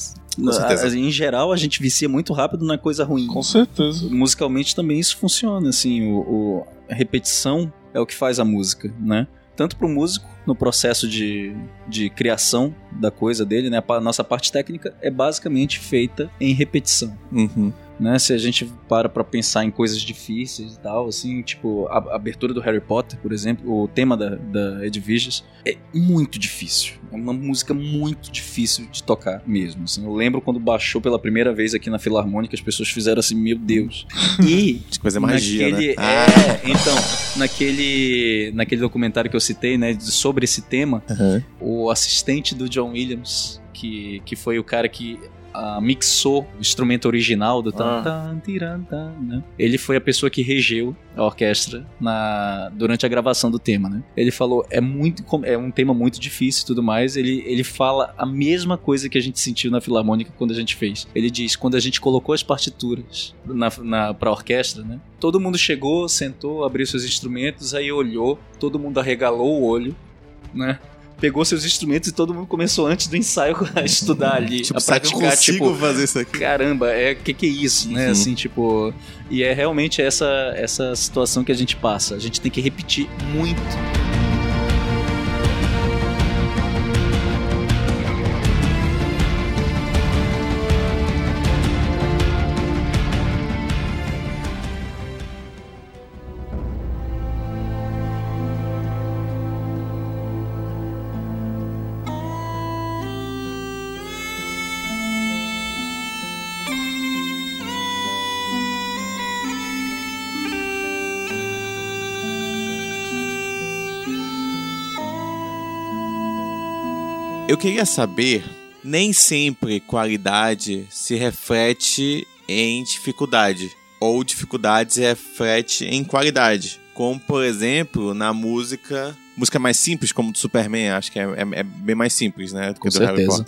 Speaker 3: A- Em geral, a gente vicia muito rápido na coisa ruim.
Speaker 2: Com certeza.
Speaker 3: Musicalmente também isso funciona, assim, o, o- a repetição é o que faz a música, né? Tanto pro músico, no processo de, de criação da coisa dele, né? A nossa parte técnica é basicamente feita em repetição.
Speaker 1: Uhum.
Speaker 3: Né? Se a gente para pra pensar em coisas difíceis e tal, assim, tipo, a, abertura do Harry Potter, por exemplo, o tema da, da Edviges, é muito difícil. É uma música muito difícil de tocar mesmo. assim. Eu lembro quando baixou pela primeira vez aqui na Filarmônica, as pessoas fizeram assim, meu Deus. [LAUGHS] E
Speaker 8: De coisa magia,
Speaker 3: naquele,
Speaker 8: né? Ah,
Speaker 3: É, então, naquele, naquele documentário que eu citei, né, sobre esse tema,
Speaker 8: aham.
Speaker 3: o assistente do John Williams, que, que foi o cara que ah, mixou o instrumento original do tan,
Speaker 2: Ah.
Speaker 3: tan, tiran, tan, né? Ele foi a pessoa que regeu a orquestra na, durante a gravação do tema, né? Ele falou, é muito é um tema muito difícil e tudo mais. Ele, ele fala a mesma coisa que a gente sentiu na Filarmônica quando a gente fez. Ele diz, quando a gente colocou as partituras na, na, pra orquestra, né? Todo mundo chegou, sentou, abriu seus instrumentos, aí olhou, todo mundo arregalou o olho, né? Pegou seus instrumentos e todo mundo começou antes do ensaio [LAUGHS] a estudar ali,
Speaker 8: Tipo,
Speaker 3: a praticar,
Speaker 8: consigo
Speaker 3: tipo,
Speaker 8: fazer isso aqui?
Speaker 3: caramba, é que que é isso, né?
Speaker 8: Uhum.
Speaker 3: Assim, tipo, e é realmente essa essa situação que a gente passa. A gente tem que repetir muito.
Speaker 1: Queria saber, nem sempre qualidade se reflete em dificuldade, ou dificuldade se reflete em qualidade. Como, por exemplo, na música. Música mais simples, como do Superman, acho que é, é- é bem mais simples, né? Do que
Speaker 3: Com
Speaker 1: do Harry
Speaker 3: certeza.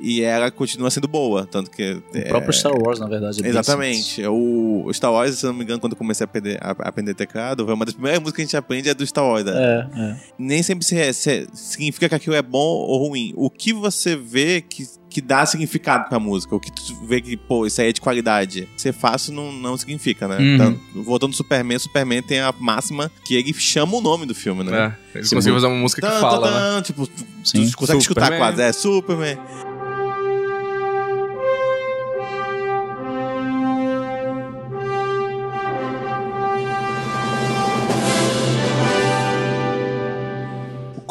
Speaker 1: E ela continua sendo boa, tanto que.
Speaker 3: O próprio Star Wars, na verdade. é.
Speaker 1: Exatamente. O Star Wars, se eu não me engano, quando eu comecei a aprender, a aprender teclado, foi uma das primeiras músicas que a gente aprende é do Star Wars. né?
Speaker 3: É, é.
Speaker 1: Nem sempre se- se- significa que aquilo é bom ou ruim. O que você vê que, que dá significado pra música, o que tu vê que, pô, isso aí é de qualidade. Ser fácil não, não significa, né?
Speaker 3: Uhum.
Speaker 1: Então, voltando no Superman, Superman tem a máxima que ele chama o nome do filme, né?
Speaker 4: É, ele conseguiu fazer uma música que fala,
Speaker 1: tan,
Speaker 4: né?
Speaker 1: Tipo, tu,
Speaker 3: Sim.
Speaker 1: tu consegue escutar
Speaker 4: Superman.
Speaker 1: quase. É, Superman.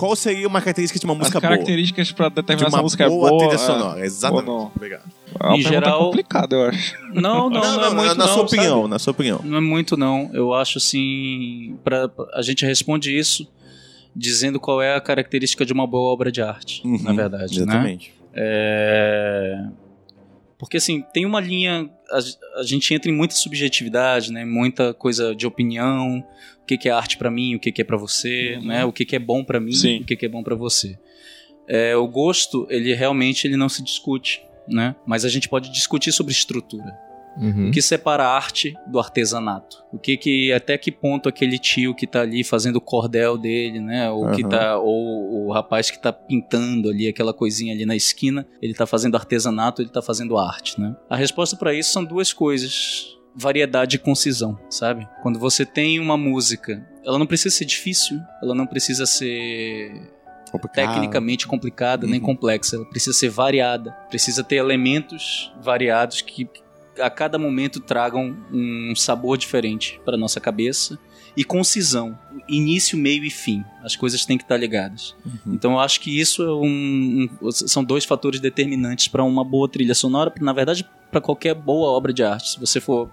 Speaker 1: Qual seria uma característica de uma
Speaker 2: As
Speaker 1: música boa?
Speaker 2: características pra
Speaker 1: De
Speaker 2: determinar se
Speaker 1: uma
Speaker 2: a música
Speaker 1: boa
Speaker 2: é boa.
Speaker 1: trilha
Speaker 2: é-
Speaker 1: sonora, exatamente.
Speaker 2: ou não.
Speaker 1: Obrigado.
Speaker 2: É uma
Speaker 3: Em
Speaker 2: pergunta
Speaker 3: geral-
Speaker 2: complicada, eu acho.
Speaker 3: Não, não, não, é muito
Speaker 1: na
Speaker 3: não,
Speaker 1: sua
Speaker 3: sabe?
Speaker 1: opinião, na sua opinião.
Speaker 3: Não é muito, não. Eu acho assim. Pra, a gente responde isso dizendo qual é a característica de uma boa obra de arte,
Speaker 1: Uhum,
Speaker 3: na verdade. Né?
Speaker 1: Exatamente.
Speaker 3: É... Porque assim, tem uma linha. A, a gente entra em muita subjetividade, né? Muita coisa de opinião. O que, que é arte pra mim, o que, que é pra você, né? O que, que é bom pra mim,
Speaker 2: Sim.
Speaker 3: o que, que é bom pra você. É, o gosto, ele realmente ele não se discute, né? Mas a gente pode discutir sobre estrutura.
Speaker 4: Uhum.
Speaker 3: O que separa a arte do artesanato? O que que até que ponto aquele tio que tá ali fazendo o cordel dele, né, ou que
Speaker 1: Aham.
Speaker 3: tá ou o rapaz que tá pintando ali aquela coisinha ali na esquina, ele tá fazendo artesanato, ele tá fazendo arte, né? A resposta para isso são duas coisas: variedade e concisão, sabe? Quando você tem uma música, ela não precisa ser difícil, ela não precisa ser
Speaker 1: Complicado.
Speaker 3: tecnicamente complicada nem
Speaker 1: Uhum.
Speaker 3: complexa. Ela precisa ser variada. Precisa ter elementos variados que a cada momento tragam um sabor diferente para nossa cabeça e concisão, início, meio e fim. As coisas têm que estar ligadas.
Speaker 1: Uhum.
Speaker 3: Então eu acho que isso é um- um- são dois fatores determinantes para uma boa trilha sonora, na verdade para qualquer boa obra de arte. Se você for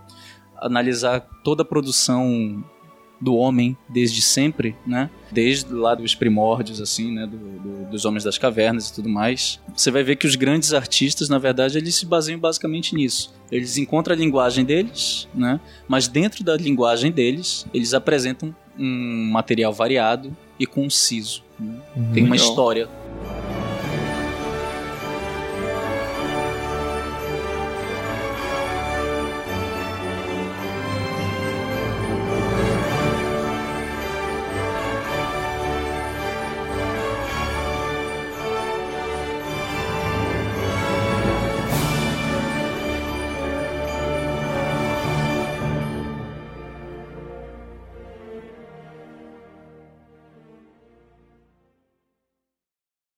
Speaker 3: analisar toda a produção do homem desde sempre, né? Desde lá dos primórdios, assim, né? Do, do- dos homens das cavernas e tudo mais. Você vai ver que os grandes artistas, na verdade, eles se baseiam basicamente nisso. Eles encontram a linguagem deles, né? Mas dentro da linguagem deles, eles apresentam um material variado e conciso. né? Tem uma história